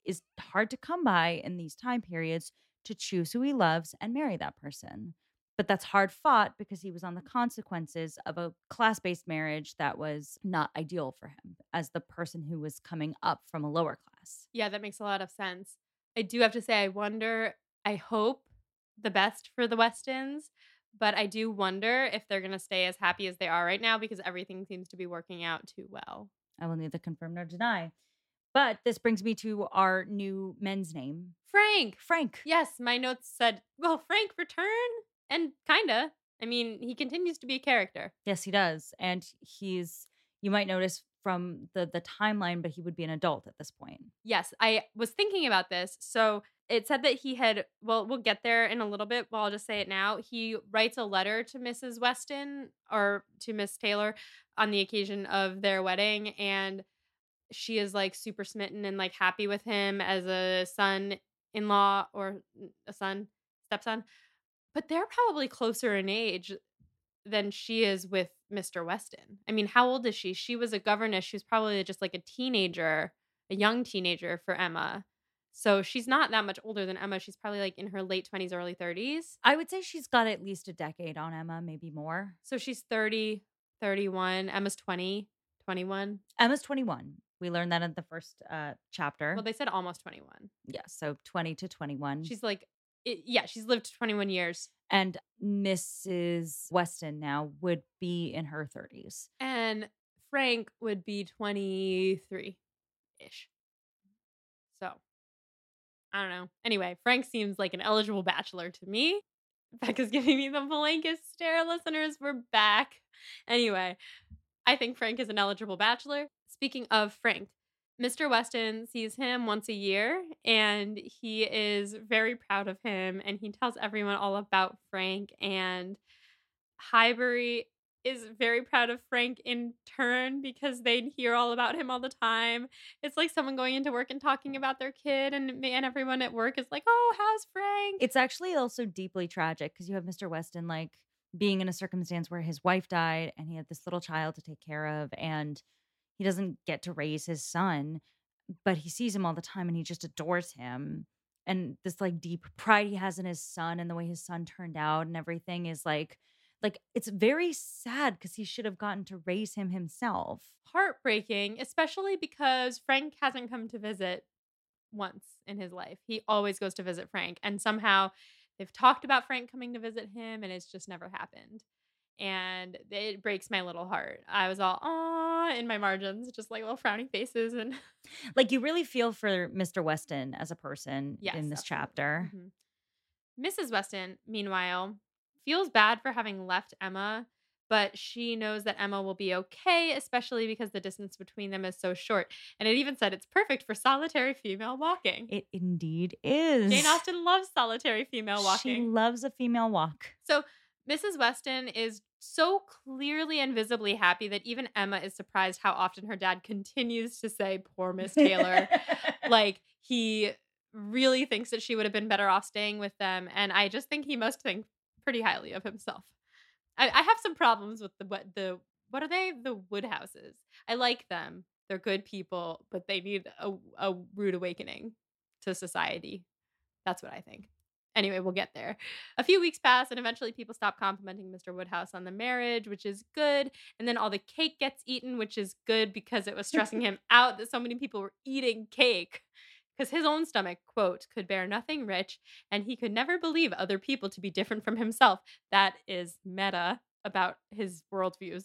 is hard to come by in these time periods to choose who he loves and marry that person. But that's hard fought because he was on the consequences of a class based marriage that was not ideal for him as the person who was coming up from a lower class. Yeah, that makes a lot of sense. I do have to say, I wonder, I hope the best for the Westons, but I do wonder if they're going to stay as happy as they are right now because everything seems to be working out too well. I will neither confirm nor deny. But this brings me to our new men's name, Frank. Frank. Yes, my notes said, well, Frank return and kinda. I mean, he continues to be a character. Yes, he does. And he's you might notice from the the timeline, but he would be an adult at this point. Yes, I was thinking about this. So it said that he had well, we'll get there in a little bit, but I'll just say it now. He writes a letter to Mrs. Weston or to Miss Taylor on the occasion of their wedding and she is like super smitten and like happy with him as a son in law or a son, stepson. But they're probably closer in age than she is with Mr. Weston. I mean, how old is she? She was a governess. She was probably just like a teenager, a young teenager for Emma. So she's not that much older than Emma. She's probably like in her late 20s, early 30s. I would say she's got at least a decade on Emma, maybe more. So she's 30, 31. Emma's 20, 21. Emma's 21. We learned that in the first uh, chapter. Well, they said almost 21. yeah, so 20 to 21. She's like, it, yeah, she's lived 21 years. And Mrs. Weston now would be in her 30s. And Frank would be 23 ish. So I don't know. Anyway, Frank seems like an eligible bachelor to me. Becca's giving me the blankest stare, listeners. We're back. Anyway, I think Frank is an eligible bachelor. Speaking of Frank, Mr. Weston sees him once a year and he is very proud of him and he tells everyone all about Frank and Highbury is very proud of Frank in turn because they hear all about him all the time. It's like someone going into work and talking about their kid and and everyone at work is like, "Oh, how's Frank?" It's actually also deeply tragic because you have Mr. Weston like being in a circumstance where his wife died and he had this little child to take care of and he doesn't get to raise his son, but he sees him all the time and he just adores him. And this like deep pride he has in his son and the way his son turned out and everything is like like it's very sad because he should have gotten to raise him himself. heartbreaking, especially because Frank hasn't come to visit once in his life. He always goes to visit Frank, and somehow they've talked about Frank coming to visit him, and it's just never happened. And it breaks my little heart. I was all ah in my margins, just like little frowny faces, and Like you really feel for Mr. Weston as a person Yes, in this absolutely. chapter. Mhm. Mrs. Weston, meanwhile, feels bad for having left Emma, but she knows that Emma will be okay, especially because the distance between them is so short. And it even said it's perfect for solitary female walking. It indeed is. Jane Austen loves solitary female walking. She loves a female walk. So Mrs. Weston is so clearly and visibly happy that even Emma is surprised how often her dad continues to say, Poor Miss Taylor. like he really thinks that she would have been better off staying with them. And I just think he must think pretty highly of himself. I, I have some problems with the what the what are they? The Woodhouses. I like them. They're good people, but they need a, a rude awakening to society. That's what I think. Anyway, we'll get there. A few weeks pass, and eventually people stop complimenting Mr. Woodhouse on the marriage, which is good. And then all the cake gets eaten, which is good because it was stressing him out that so many people were eating cake. Because his own stomach, quote, could bear nothing rich, and he could never believe other people to be different from himself. That is meta about his worldviews.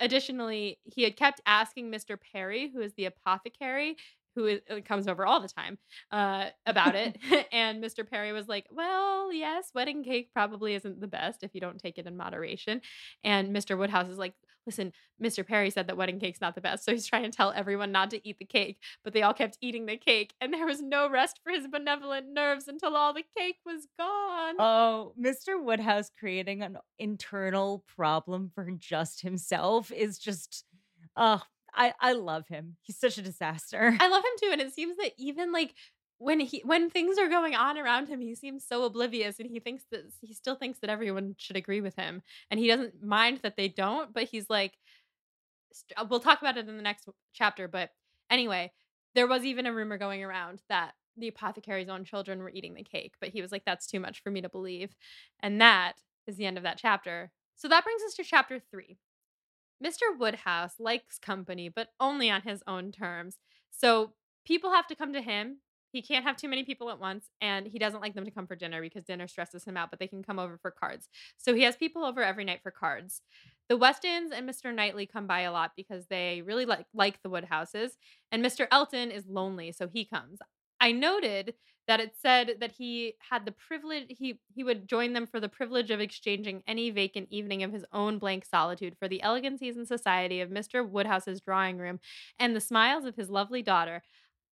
Additionally, he had kept asking Mr. Perry, who is the apothecary, who is, uh, comes over all the time, uh, about it. and Mr. Perry was like, Well, yes, wedding cake probably isn't the best if you don't take it in moderation. And Mr. Woodhouse is like, Listen, Mr. Perry said that wedding cake's not the best. So he's trying to tell everyone not to eat the cake, but they all kept eating the cake. And there was no rest for his benevolent nerves until all the cake was gone. Oh, Mr. Woodhouse creating an internal problem for just himself is just oh, I I love him. He's such a disaster. I love him too. And it seems that even like when he when things are going on around him, he seems so oblivious and he thinks that he still thinks that everyone should agree with him. And he doesn't mind that they don't, but he's like uh, we'll talk about it in the next chapter, but anyway, there was even a rumor going around that the apothecary's own children were eating the cake, but he was like that's too much for me to believe. And that is the end of that chapter. So that brings us to chapter 3. Mr. Woodhouse likes company, but only on his own terms. So people have to come to him. He can't have too many people at once, and he doesn't like them to come for dinner because dinner stresses him out, but they can come over for cards. So he has people over every night for cards. The Westons and Mr. Knightley come by a lot because they really like like the Woodhouses, and Mr. Elton is lonely, so he comes. I noted that it said that he had the privilege he he would join them for the privilege of exchanging any vacant evening of his own blank solitude for the elegancies and society of Mr. Woodhouse's drawing room and the smiles of his lovely daughter.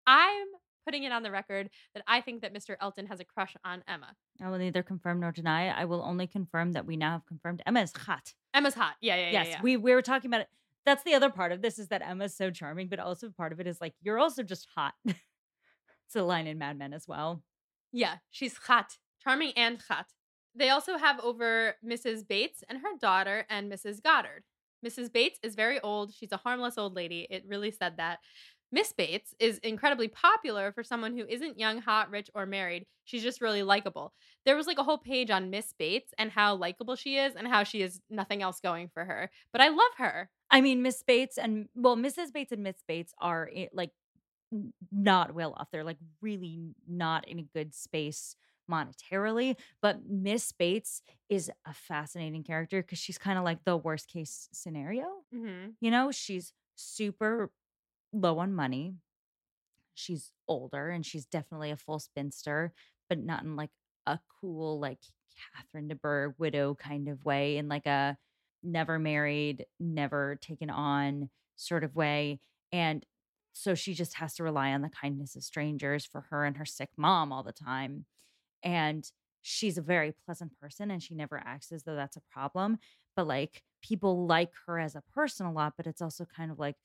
I'm putting it on the record that I think that Mr. Elton has a crush on Emma. I will neither confirm nor deny. I will only confirm that we now have confirmed Emma is hot. Emma's hot. Yeah, yeah, yeah. yes, yeah. we we were talking about it. That's the other part of this is that Emma's so charming, but also part of it is like you're also just hot. it's a line in Mad Men as well. Yeah, she's hot, charming and hot. They also have over Mrs. Bates and her daughter and Mrs. Goddard. Mrs. Bates is very old. She's a harmless old lady. It really said that. Miss Bates is incredibly popular for someone who isn't young, hot, rich, or married. She's just really likable. There was like a whole page on Miss Bates and how likable she is and how she has nothing else going for her. But I love her. I mean, Miss Bates and well, Mrs. Bates and Miss Bates are eh, like not well off. They're like really not in a good space monetarily. But Miss Bates is a fascinating character because she's kind of like the worst case scenario. Mm-hmm. You know, she's super low on money. She's older and she's definitely a full spinster, but not in like a cool, like Catherine de Bourgh widow kind of way, in like a never married, never taken on sort of way. And so she just has to rely on the kindness of strangers for her and her sick mom all the time. And she's a very pleasant person and she never acts as though that's a problem. But like people like her as a person a lot, but it's also kind of like,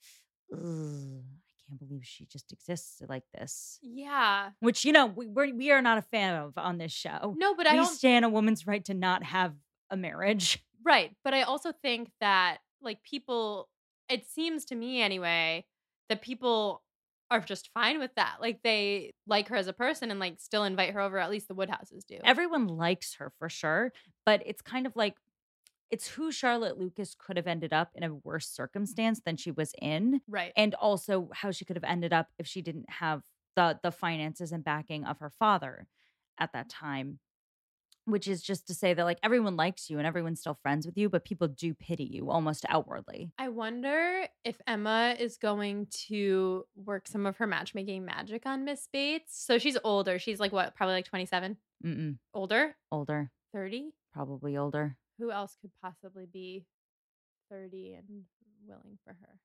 Ugh, I can't believe she just exists like this. Yeah. Which, you know, we, we're, we are not a fan of on this show. No, but I we don't stand a woman's right to not have a marriage. Right. But I also think that like people it seems to me anyway that people are just fine with that. Like they like her as a person and like still invite her over, at least the Woodhouses do. Everyone likes her for sure, but it's kind of like it's who Charlotte Lucas could have ended up in a worse circumstance than she was in, right. and also how she could have ended up if she didn't have the the finances and backing of her father at that time. Which is just to say that like everyone likes you and everyone's still friends with you, but people do pity you almost outwardly. I wonder if Emma is going to work some of her matchmaking magic on Miss Bates. So she's older. She's like what, probably like 27? Mm-mm. Older? Older, 30? probably older. Who else could possibly be 30 and willing for her?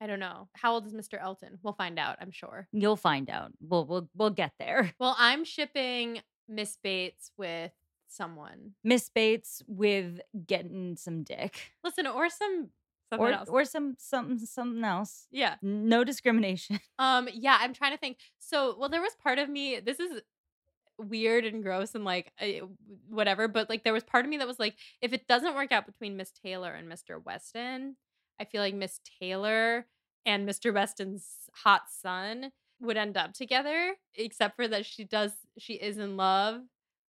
I don't know. How old is Mr. Elton? We'll find out, I'm sure. You'll find out. We'll we'll we'll get there. Well, I'm shipping Miss Bates with someone. Miss Bates with getting some dick. Listen, or some something Or else. or some something something else. yeah. No discrimination. Um yeah, I'm trying to think. So, well there was part of me this is weird and gross and like uh, whatever, but like there was part of me that was like if it doesn't work out between Miss Taylor and Mr. Weston, I feel like Miss Taylor and Mr. Weston's hot son would end up together, except for that she does she is in love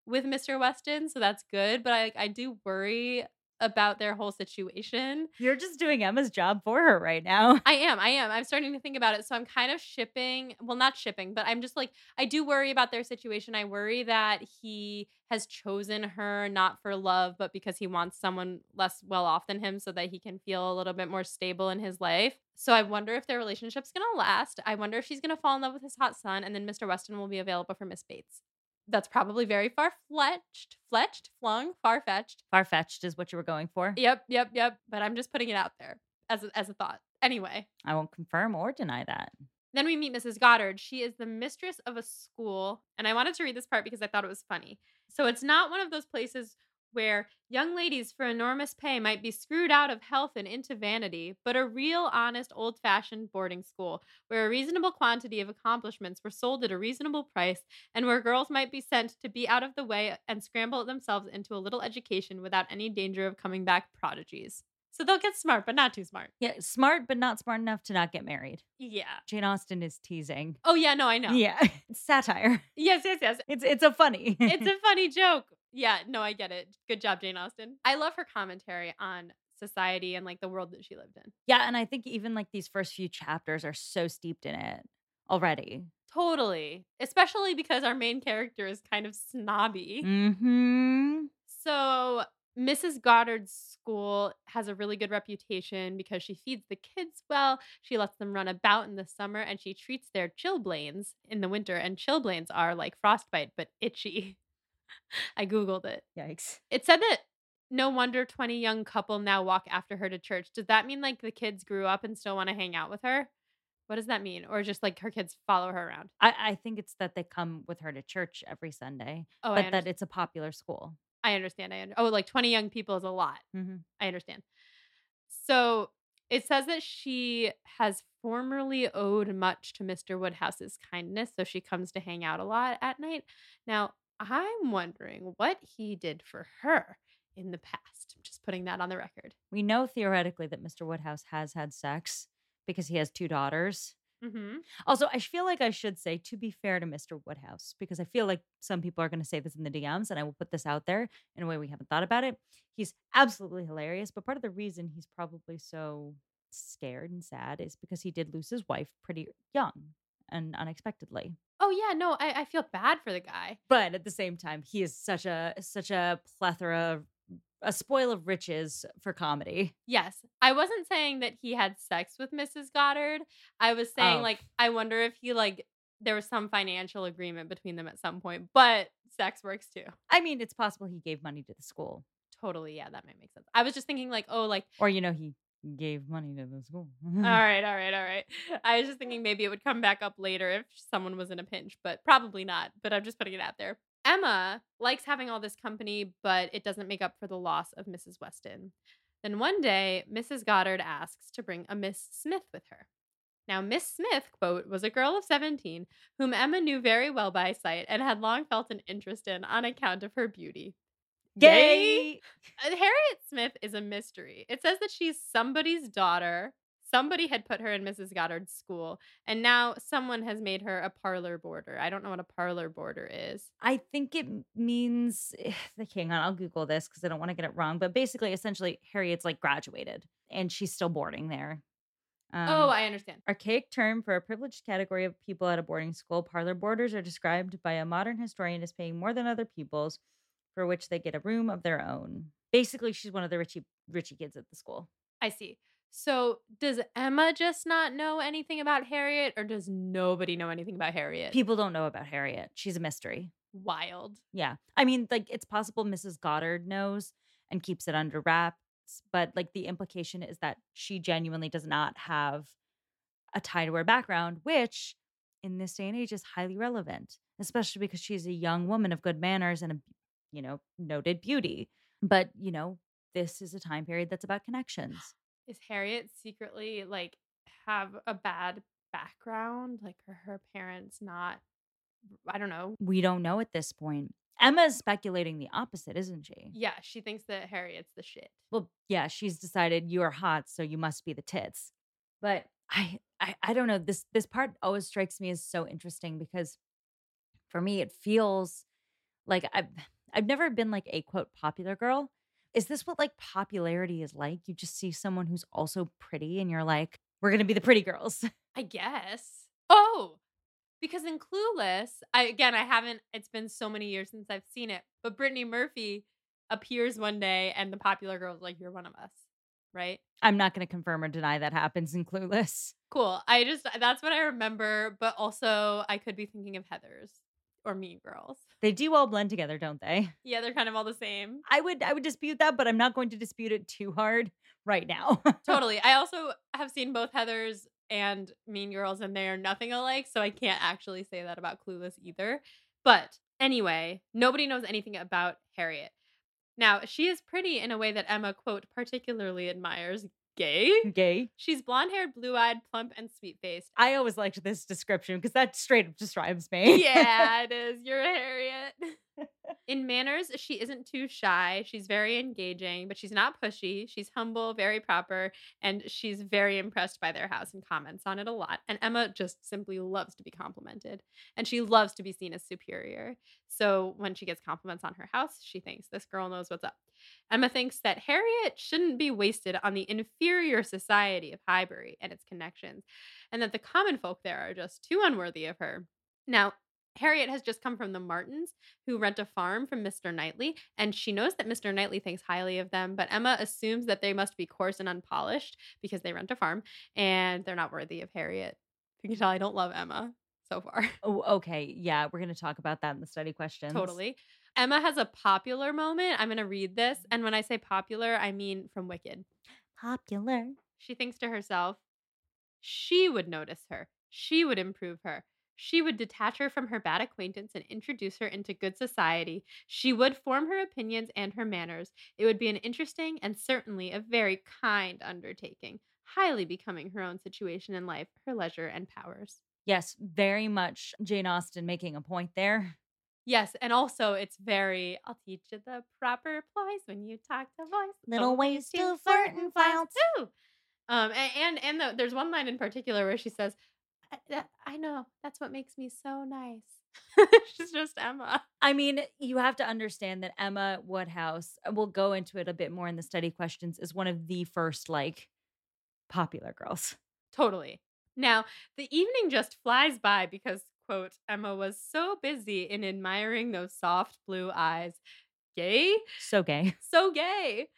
with Mr. Weston, so that's good, but I I do worry about their whole situation. You're just doing Emma's job for her right now. I am. I am. I'm starting to think about it. So I'm kind of shipping, well, not shipping, but I'm just like, I do worry about their situation. I worry that he has chosen her not for love, but because he wants someone less well off than him so that he can feel a little bit more stable in his life. So I wonder if their relationship's going to last. I wonder if she's going to fall in love with his hot son and then Mr. Weston will be available for Miss Bates. That's probably very far fletched, fletched, flung, far fetched. Far fetched is what you were going for. Yep, yep, yep. But I'm just putting it out there as a, as a thought. Anyway, I won't confirm or deny that. Then we meet Mrs. Goddard. She is the mistress of a school. And I wanted to read this part because I thought it was funny. So it's not one of those places where young ladies for enormous pay might be screwed out of health and into vanity, but a real, honest, old fashioned boarding school where a reasonable quantity of accomplishments were sold at a reasonable price and where girls might be sent to be out of the way and scramble themselves into a little education without any danger of coming back prodigies. So they'll get smart, but not too smart. Yeah, smart, but not smart enough to not get married. Yeah. Jane Austen is teasing. Oh, yeah, no, I know. Yeah, it's satire. Yes, yes, yes. It's it's a funny. it's a funny joke. Yeah, no, I get it. Good job, Jane Austen. I love her commentary on society and like the world that she lived in. yeah, and I think even like these first few chapters are so steeped in it already. Totally. Especially because our main character is kind of snobby. Mm-hmm. So, Mrs. Goddard's school has a really good reputation because she feeds the kids well. She lets them run about in the summer and she treats their chilblains in the winter. And chilblains are like frostbite, but itchy. I Googled it. Yikes. It said that no wonder 20 young couple now walk after her to church. Does that mean like the kids grew up and still want to hang out with her? What does that mean? Or just like her kids follow her around? I, I think it's that they come with her to church every Sunday, Oh, but that it's a popular school. I understand. I under- oh, like 20 young people is a lot. Mm-hmm. I understand. So it says that she has formerly owed much to Mr. Woodhouse's kindness, so she comes to hang out a lot at night. Now, I'm wondering what he did for her in the past. I'm just putting that on the record. We know theoretically that Mr. Woodhouse has had sex because he has two daughters. Mm-hmm. Also, I feel like I should say, to be fair to Mr. Woodhouse, because I feel like some people are going to say this in the DMs, and I will put this out there in a way we haven't thought about it. He's absolutely hilarious, but part of the reason he's probably so scared and sad is because he did lose his wife pretty young and unexpectedly. Oh yeah, no, I, I feel bad for the guy. But at the same time, he is such a such a plethora, of- a spoil of riches for comedy. Yes, I wasn't saying that he had sex with Mrs. Goddard. I was saying Oh. like I wonder if he like there was some financial agreement between them at some point, but sex works too. I mean, it's possible he gave money to the school, Totally, yeah, that might make sense. I was just thinking like, oh, like or you know, he gave money to the school. all right, all right, all right. I was just thinking maybe it would come back up later if someone was in a pinch, but probably not. But I'm just putting it out there. Emma likes having all this company, but it doesn't make up for the loss of Mrs. Weston. Then one day, Mrs. Goddard asks to bring a Miss Smith with her. Now, Miss Smith, quote, was a girl of 17 whom Emma knew very well by sight and had long felt an interest in on account of her beauty. Gay. Uh, Harriet Smith is a mystery. It says that she's somebody's daughter. Somebody had put her in Mrs. Goddard's school, and now someone has made her a parlor boarder. I don't know what a parlor boarder is. I think it means hang on, I'll Google this because I don't want to get it wrong. But basically, essentially, Harriet's like graduated and she's still boarding there. Um, oh, I understand. archaic term for a privileged category of people at a boarding school. Parlor boarders are described by a modern historian as paying more than other people's, for which they get a room of their own. Basically, she's one of the richie richie kids at the school. I see. So, does Emma just not know anything about Harriet, or does nobody know anything about Harriet? People don't know about Harriet. She's a mystery. Wild. Yeah. I mean, like, it's possible Mrs. Goddard knows and keeps it under wraps, but like, the implication is that she genuinely does not have a tie to her background, which in this day and age is highly relevant, especially because she's a young woman of good manners and a, you know, noted beauty. But, you know, this is a time period that's about connections. Is Harriet secretly like have a bad background? Like, are her parents not? I don't know. We don't know at this point. Emma's speculating the opposite, isn't she? Yeah, she thinks that Harriet's the shit. well yeah she's decided you are hot so you must be the tits but I, I i don't know this this part always strikes me as so interesting because for me it feels like i've i've never been like a quote popular girl is this what like popularity is like you just see someone who's also pretty and you're like we're gonna be the pretty girls I guess. Oh, because in Clueless, I again I haven't. It's been so many years since I've seen it, but Brittany Murphy appears one day, and the popular girl's like, "You're one of us," right? i'm not gonna confirm or deny that happens in clueless Cool. I just that's what I remember, but also I could be thinking of Heathers or Mean Girls. They do all blend together don't they Yeah, they're kind of all the same. i would i would dispute that but i'm not going to dispute it too hard right now Totally. I also have seen both Heathers and Mean Girls, and they are nothing alike, so I can't actually say that about Clueless either. But anyway, nobody knows anything about Harriet. Now, she is pretty in a way that Emma, quote, particularly admires. Gay? Gay. She's blonde haired, blue eyed, plump, and sweet faced. I always liked this description because that straight up describes me. yeah, it is. You're a Harriet. In manners, she isn't too shy. She's very engaging, but she's not pushy. She's humble, very proper, and she's very impressed by their house and comments on it a lot. And Emma just simply loves to be complimented, and she loves to be seen as superior. So when she gets compliments on her house, she thinks this girl knows what's up. Emma thinks that Harriet shouldn't be wasted on the inferior society of Highbury and its connections, and that the common folk there are just too unworthy of her. Now, Harriet has just come from the Martins, who rent a farm from Mr. Knightley, and she knows that Mr. Knightley thinks highly of them, but Emma assumes that they must be coarse and unpolished because they rent a farm and they're not worthy of Harriet. You can tell I don't love Emma so far. Oh, okay. Yeah, we're going to talk about that in the study questions. Totally. Emma has a popular moment. I'm going to read this. Mm-hmm. And when I say popular, I mean from Wicked. Popular. She thinks to herself, she would notice her. She would improve her. She would detach her from her bad acquaintance and introduce her into good society. She would form her opinions and her manners. It would be an interesting and certainly a very kind undertaking, highly becoming her own situation in life, her leisure and powers. Yes, very much Jane Austen making a point there. Yes, and also it's very I'll teach you the proper ploys when you talk to voice. Little ways to flirt and flounce. too. Um, a- and and, the, there's one line in particular where she says, I, know that's what makes me so nice." She's just Emma. I mean, you have to understand that Emma Woodhouse, uh, we'll go into it a bit more in the study questions, is one of the first like popular girls. Totally. Now, the evening just flies by because, quote, Emma was so busy in admiring those soft blue eyes. Gay? So gay. So gay.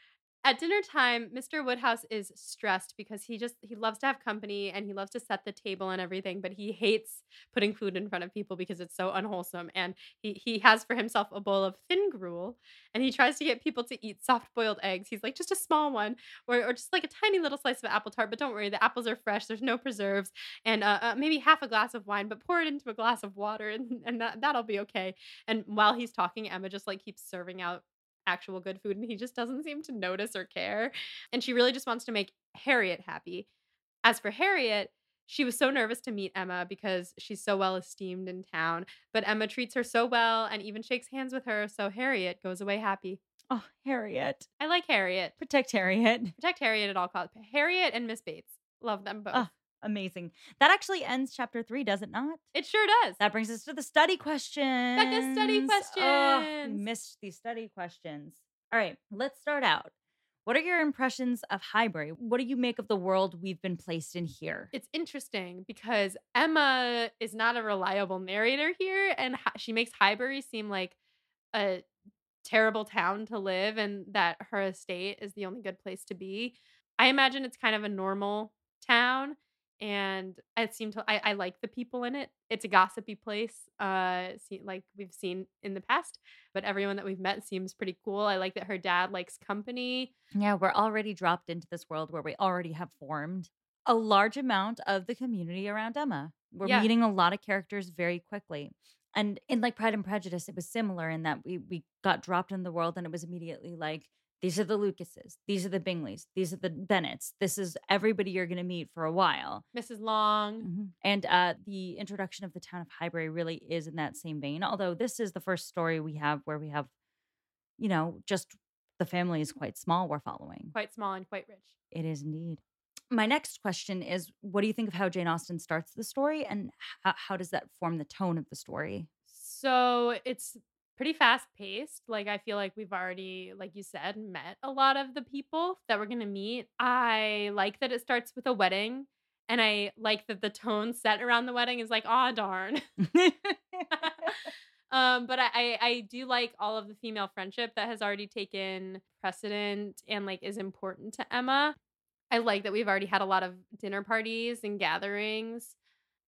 At dinner time, Mr. Woodhouse is stressed because he just he loves to have company and he loves to set the table and everything, but he hates putting food in front of people because it's so unwholesome. And he he has for himself a bowl of thin gruel and he tries to get people to eat soft boiled eggs. He's like just a small one or, or just like a tiny little slice of apple tart, but don't worry, the apples are fresh. There's no preserves and uh, uh, maybe half a glass of wine, but pour it into a glass of water and, and that, that'll be okay. And while he's talking, Emma just like keeps serving out actual good food and he just doesn't seem to notice or care. And she really just wants to make Harriet happy. As for Harriet, she was so nervous to meet Emma because she's so well esteemed in town, but Emma treats her so well and even shakes hands with her, so Harriet goes away happy. Oh, Harriet. I like Harriet. Protect Harriet. Protect Harriet at all costs. Harriet and Miss Bates. Love them ah, both. Oh. Amazing. That actually ends chapter three, does it not? it sure does. That brings us to the study questions. study Oh, we questions. missed these study questions. All right, let's start out. What are your impressions of Highbury? What do you make of the world we've been placed in here? it's interesting because Emma is not a reliable narrator here, and she makes Highbury seem like a terrible town to live, and that her estate is the only good place to be. I imagine it's kind of a normal town, and it seemed to. I, I like the people in it. It's a gossipy place, uh, see, like we've seen in the past, but everyone that we've met seems pretty cool. I like that her dad likes company. Yeah, we're already dropped into this world where we already have formed a large amount of the community around Emma. We're Yeah. meeting a lot of characters very quickly. And in like Pride and Prejudice, it was similar in that we we got dropped in the world and it was immediately like, these are the Lucases, these are the Bingleys, these are the Bennets, this is everybody you're gonna meet for a while. Mrs. Long. Mhm. And uh, the introduction of the town of Highbury really is in that same vein. Although this is the first story we have where we have, you know, just the family is quite small. We're following. quite small and quite rich. It is indeed. My next question is what do you think of how Jane Austen starts the story and how, how does that form the tone of the story? So it's pretty fast paced. Like I feel like we've already, like you said, met a lot of the people that we're gonna meet. I like that it starts with a wedding. And I like that the tone set around the wedding is like, aw darn. um, but I I do like all of the female friendship that has already taken precedent and like is important to Emma. I like that we've already had a lot of dinner parties and gatherings.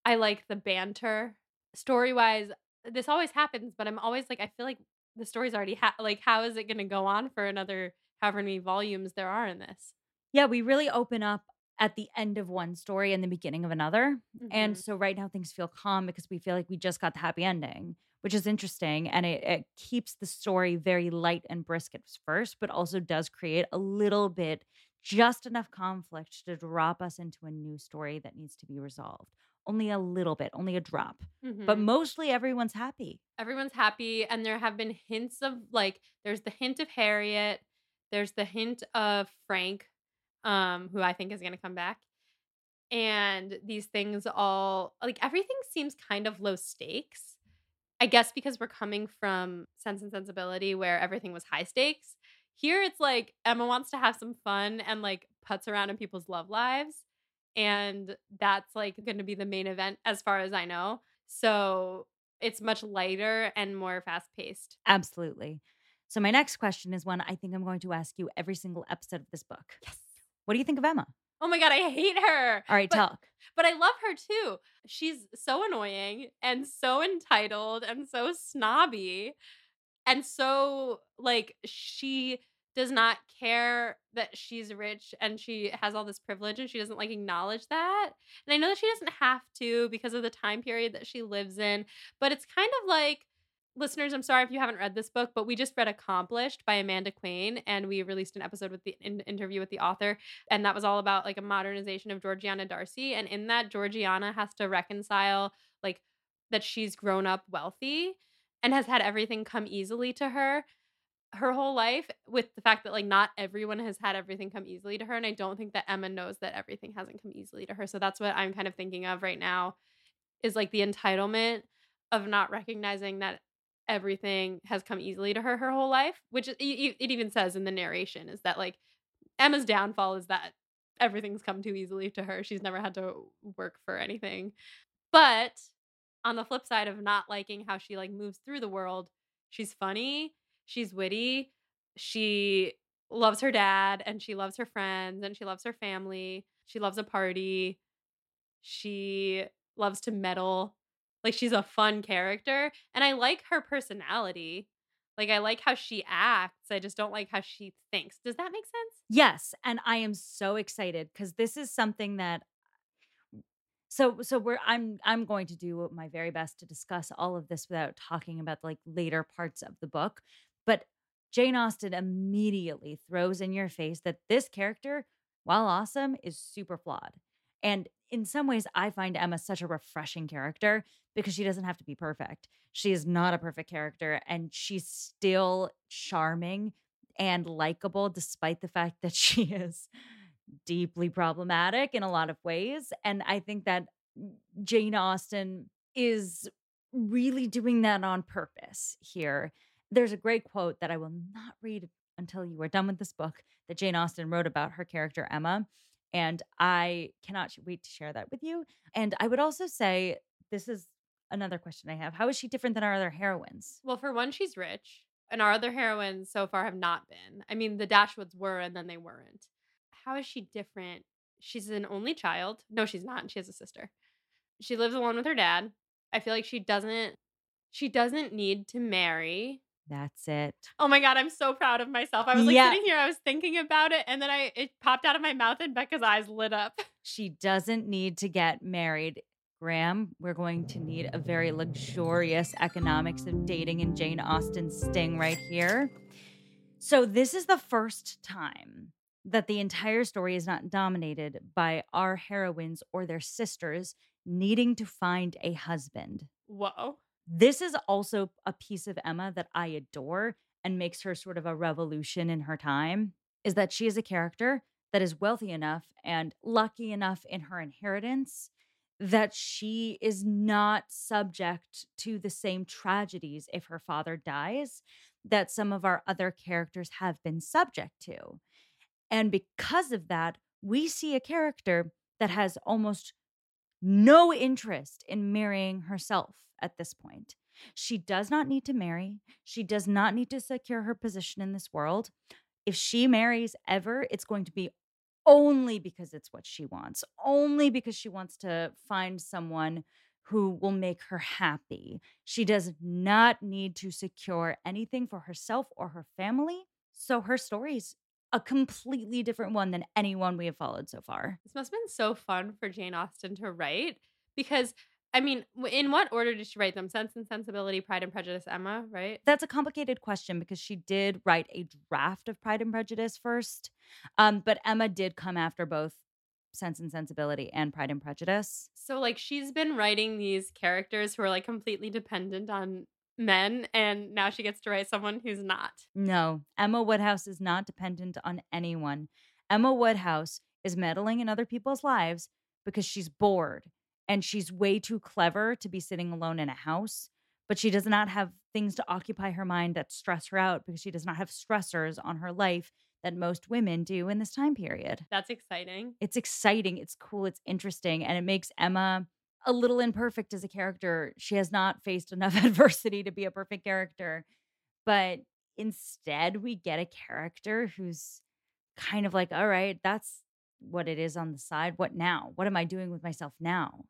I like the banter. Story wise, this always happens, but I'm always like, I feel like the story's already ha- like, how is it going to go on for another however many volumes there are in this? yeah, we really open up at the end of one story and the beginning of another. And Mhm. so right now things feel calm because we feel like we just got the happy ending, which is interesting. And it, it keeps the story very light and brisk at first, but also does create a little bit, just enough conflict to drop us into a new story that needs to be resolved. Only a little bit, only a drop. But Mhm. mostly everyone's happy. everyone's happy and there have been hints of like there's the hint of Harriet, there's the hint of Frank um who I think is going to come back. And these things all like everything seems kind of low stakes. I guess because we're coming from Sense and Sensibility where everything was high stakes. Here it's like Emma wants to have some fun and like puts around in people's love lives. And that's like going to be the main event as far as I know. So it's much lighter and more fast paced. Absolutely. So, my next question is one I think I'm going to ask you every single episode of this book. Yes. What do you think of Emma? Oh my God, I hate her. All right, But- talk. But I love her too. She's so annoying and so entitled and so snobby. And so, like, she does not care that she's rich and she has all this privilege and she doesn't like acknowledge that. And I know that she doesn't have to because of the time period that she lives in, but it's kind of like listeners, I'm sorry if you haven't read this book, but we just read Accomplished by Amanda Quain and we released an episode with the in- interview with the author and that was all about like a modernization of Georgiana Darcy and in that Georgiana has to reconcile like that she's grown up wealthy and has had everything come easily to her her whole life with the fact that like not everyone has had everything come easily to her and I don't think that Emma knows that everything hasn't come easily to her so that's what I'm kind of thinking of right now is like the entitlement of not recognizing that everything has come easily to her her whole life which it, it even says in the narration is that like Emma's downfall is that everything's come too easily to her. She's never had to work for anything. But on the flip side of not liking how she like moves through the world, she's funny, she's witty, she loves her dad and she loves her friends and she loves her family. She loves a party. She loves to meddle. Like she's a fun character and I like her personality. Like I like how she acts. I just don't like how she thinks. Does that make sense? Yes, and I am so excited because this is something that so so we're I'm I'm going to do my very best to discuss all of this without talking about like later parts of the book. But Jane Austen immediately throws in your face that this character, while awesome, is super flawed. And in some ways, I find Emma such a refreshing character because she doesn't have to be perfect. She is not a perfect character, and she's still charming and likable despite the fact that she is deeply problematic in a lot of ways. And I think that Jane Austen is really doing that on purpose here. There's a great quote that I will not read until you are done with this book that Jane Austen wrote about her character Emma. And I cannot wait to share that with you. And I would also say this is another question I have. How is she different than our other heroines? Well, for one, she's rich, and our other heroines so far have not been. I mean, the Dashwoods were, and then they weren't. How is she different? She's an only child. No, she's not. She has a sister. She lives alone with her dad. I feel like she doesn't. She doesn't need to marry. That's it. Oh my god, I'm so proud of myself. I was like Yeah. sitting here, I was thinking about it, and then I it popped out of my mouth, and Becca's eyes lit up. She doesn't need to get married. Graham, we're going to need a very luxurious economics of dating in Jane Austen sting right here. So, this is the first time that the entire story is not dominated by our heroines or their sisters needing to find a husband. Whoa. This is also a piece of Emma that I adore and makes her sort of a revolution in her time is that she is a character that is wealthy enough and lucky enough in her inheritance that she is not subject to the same tragedies if her father dies that some of our other characters have been subject to. And because of that, we see a character that has almost no interest in marrying herself at this point. She does not need to marry. She does not need to secure her position in this world. If she marries ever, it's going to be only because it's what she wants, only because she wants to find someone who will make her happy. She does not need to secure anything for herself or her family. So her story's a completely different one than anyone we have followed so far. This must have been so fun for Jane Austen to write because I mean, in what order did she write them? Sense and Sensibility, Pride and Prejudice, Emma, right? That's a complicated question because she did write a draft of Pride and Prejudice first. Um, but Emma did come after both Sense and Sensibility and Pride and Prejudice. So like she's been writing these characters who are like completely dependent on men and now she gets to write someone who's not. No, Emma Woodhouse is not dependent on anyone. Emma Woodhouse is meddling in other people's lives because she's bored and she's way too clever to be sitting alone in a house. But she does not have things to occupy her mind that stress her out because she does not have stressors on her life that most women do in this time period. That's exciting. It's exciting, it's cool, it's interesting, and it makes Emma a little imperfect as a character. She has not faced enough adversity to be a perfect character. But instead, we get a character who's kind of like, all right, that's what it is on the side. What now? What am I doing with myself now?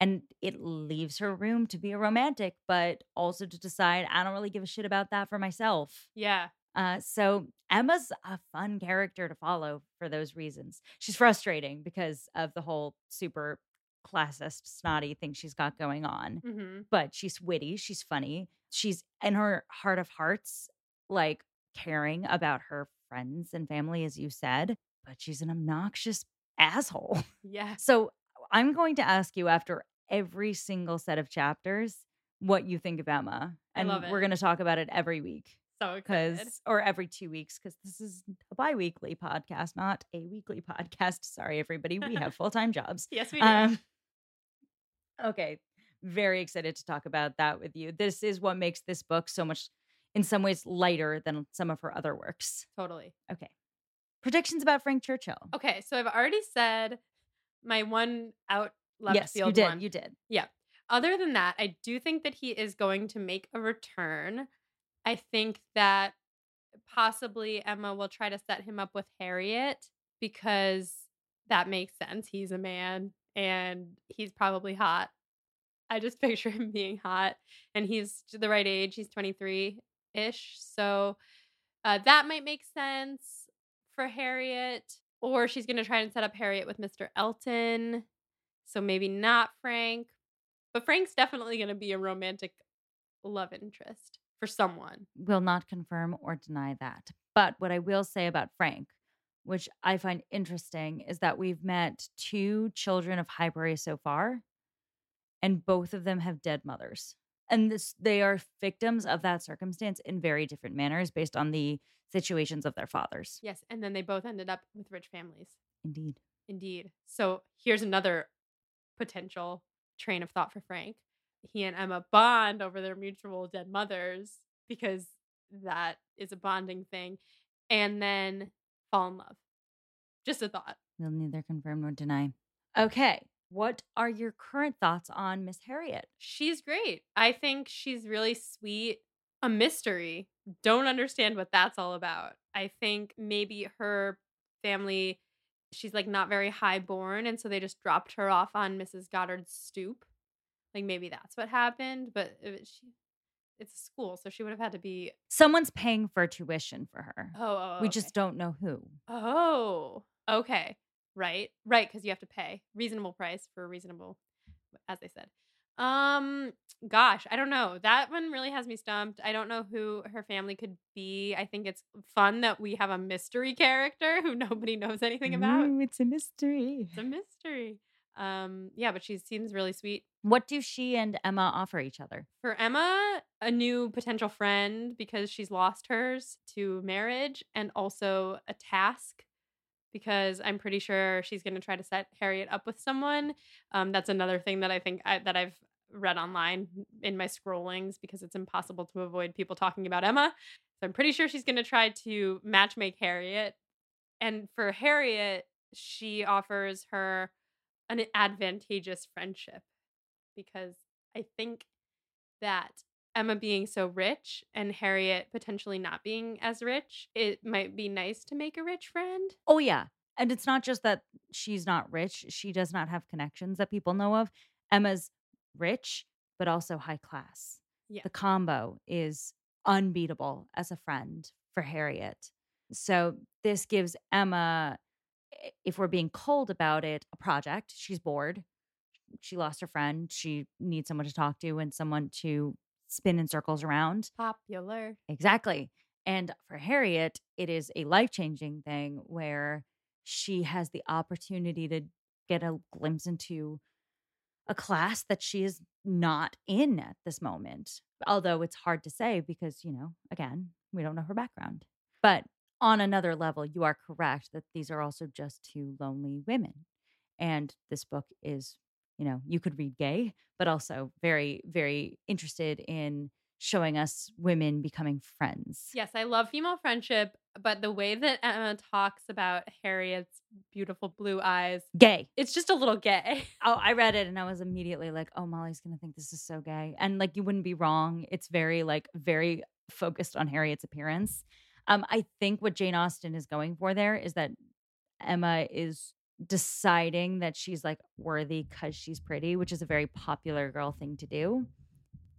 And it leaves her room to be a romantic, but also to decide, I don't really give a shit about that for myself. Yeah. Uh, so Emma's a fun character to follow for those reasons. She's frustrating because of the whole super classist, snotty thing she's got going on. hmm But she's witty, she's funny, she's in her heart of hearts, like caring about her friends and family, as you said. But she's an obnoxious asshole. Yeah. So I'm going to ask you after every single set of chapters what you think of Emma. And we're going to talk about it every week So because or every two weeks because this is a bi-weekly podcast not a weekly podcast sorry everybody we have full-time jobs Yes, we do. um okay very excited to talk about that with you this is what makes this book so much in some ways lighter than some of her other works totally. okay predictions about frank churchill Okay, so I've already said my one out left yes field you did one. you did Yeah. Other than that, I do think that he is going to make a return. I think that possibly Emma will try to set him up with Harriet because that makes sense. He's a man and he's probably hot. I just picture him being hot and he's the right age. He's 23 ish. So uh, that might make sense for Harriet. Or she's going to try and set up Harriet with Mr. Elton. So maybe not Frank. But Frank's definitely going to be a romantic love interest for someone. will not confirm or deny that but what i will say about frank which i find interesting is that we've met two children of highbury so far and both of them have dead mothers and this they are victims of that circumstance in very different manners based on the situations of their fathers Yes. And then they both ended up with rich families. indeed Indeed. So here's another potential train of thought for Frank. He and Emma bond over their mutual dead mothers because that is a bonding thing. And then fall in love. Just a thought. we'll neither confirm nor deny okay what are your current thoughts on miss harriet She's great. I think she's really sweet. A mystery. Don't understand what that's all about. I think maybe her family, she's like not very high born. And so they just dropped her off on Mrs. Goddard's stoop. Like maybe that's what happened. But it, she, it's a school. So she would have had to be. someone's paying for tuition for her Oh, oh we okay. just don't know who Oh, okay. Right. Right. Because you have to pay reasonable price for a reasonable, as they said. Um, gosh, I don't know. That one really has me stumped. I don't know who her family could be. I think it's fun that we have a mystery character who nobody knows anything about. Ooh, it's a mystery. It's a mystery. Um, yeah, but she seems really sweet. What do she and Emma offer each other? For Emma, a new potential friend because she's lost hers to marriage and also a task because I'm pretty sure she's going to try to set Harriet up with someone. Um, that's another thing that I think I, that I've read online in my scrollings because it's impossible to avoid people talking about Emma. So I'm pretty sure she's going to try to matchmake Harriet. And for Harriet, she offers her an advantageous friendship because I think that Emma being so rich and Harriet potentially not being as rich, it might be nice to make a rich friend. Oh, yeah. And it's not just that she's not rich, she does not have connections that people know of. Emma's rich, but also high class. Yeah. The combo is unbeatable as a friend for Harriet. So this gives Emma, if we're being cold about it, a project. She's bored. she lost her friend. She needs someone to talk to and someone to spin in circles around. Popular. Exactly. And for Harriet, it is a life changing thing where she has the opportunity to get a glimpse into a class that she is not in at this moment. Although it's hard to say because, you know, again, we don't know her background. But on another level, you are correct that these are also just two lonely women. And this book is, you know, you could read gay, but also very, very interested in showing us women becoming friends. Yes, I love female friendship, but the way that Emma talks about Harriet's beautiful blue eyes, Gay. it's just a little gay. Oh, I read it and I was immediately like, oh, Molly's going to think this is so gay. And like, you wouldn't be wrong. It's very, like, very focused on Harriet's appearance. Um, I think what Jane Austen is going for there is that Emma is deciding that she's like worthy because she's pretty, which is a very popular girl thing to do.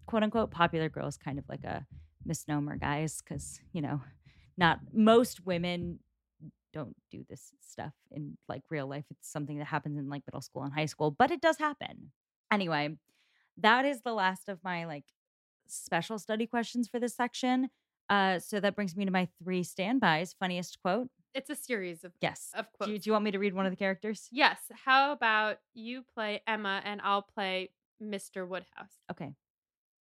Quote unquote, popular girl is kind of like a misnomer, guys, because, you know, not most women don't do this stuff in like real life. It's something that happens in like middle school and high school, but it does happen. Anyway, that is the last of my like special study questions for this section. Uh, so that brings me to my three standbys. Funniest quote. It's a series of Yes. of Do quotes. you, do you want me to read one of the characters? yes. How about you play Emma and I'll play Mr. Woodhouse? Okay.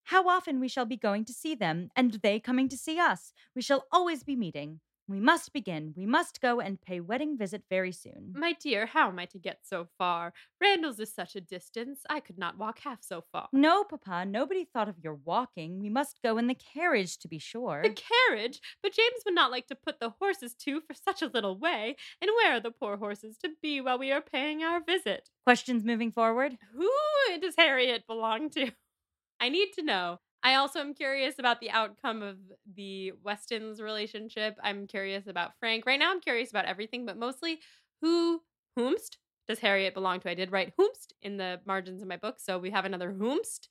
How often we shall be going to see them, and they coming to see us. We shall always be meeting. We must begin. We must go and pay wedding visit very soon. My dear, how am I to get so far? Randalls is such a distance. I could not walk half so far. No, Papa, nobody thought of your walking. We must go in the carriage to be sure. The carriage? But James would not like to put the horses to for such a little way. And where are the poor horses to be while we are paying our visit? Questions moving forward? Who does Harriet belong to? I need to know. I also am curious about the outcome of the Weston's relationship. I'm curious about Frank. Right now, I'm curious about everything, but mostly who, whomst does Harriet belong to? I did write whomst in the margins of my book, so we have another whomst.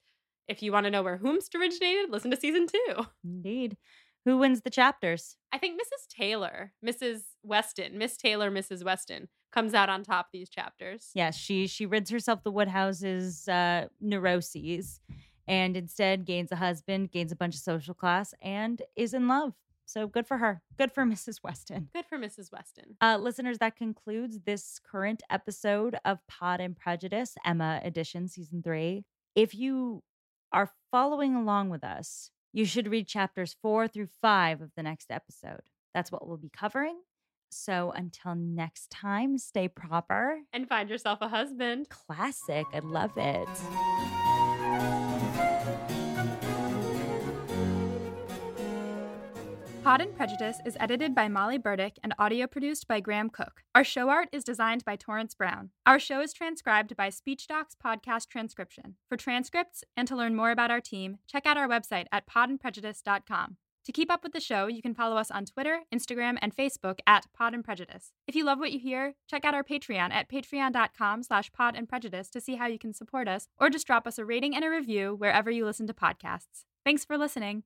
If you want to know where whomst originated, listen to season two. Indeed. Who wins the chapters? I think Mrs. Taylor, Mrs. Weston, Miss Taylor, Mrs. Weston comes out on top these chapters. Yes, she she rids herself the Woodhouse's uh, neuroses and instead gains a husband, gains a bunch of social class, and is in love. So good for her. Good for Mrs. Weston. Good for Mrs. Weston. Uh, listeners, that concludes this current episode of Pod and Prejudice, Emma Edition, Season 3. If you are following along with us, you should read chapters four through five of the next episode. That's what we'll be covering. So until next time, stay proper. And find yourself a husband. Classic. I love it. Pod and Prejudice is edited by Molly Burdick and audio produced by Graham Cook. Our show art is designed by Torrance Brown. Our show is transcribed by SpeechDocs Podcast Transcription. For transcripts and to learn more about our team, check out our website at podandprejudice.com. To keep up with the show, you can follow us on Twitter, Instagram, and Facebook at Pod and Prejudice. If you love what you hear, check out our Patreon at patreon.com slash pod and prejudice to see how you can support us, or just drop us a rating and a review wherever you listen to podcasts. Thanks for listening.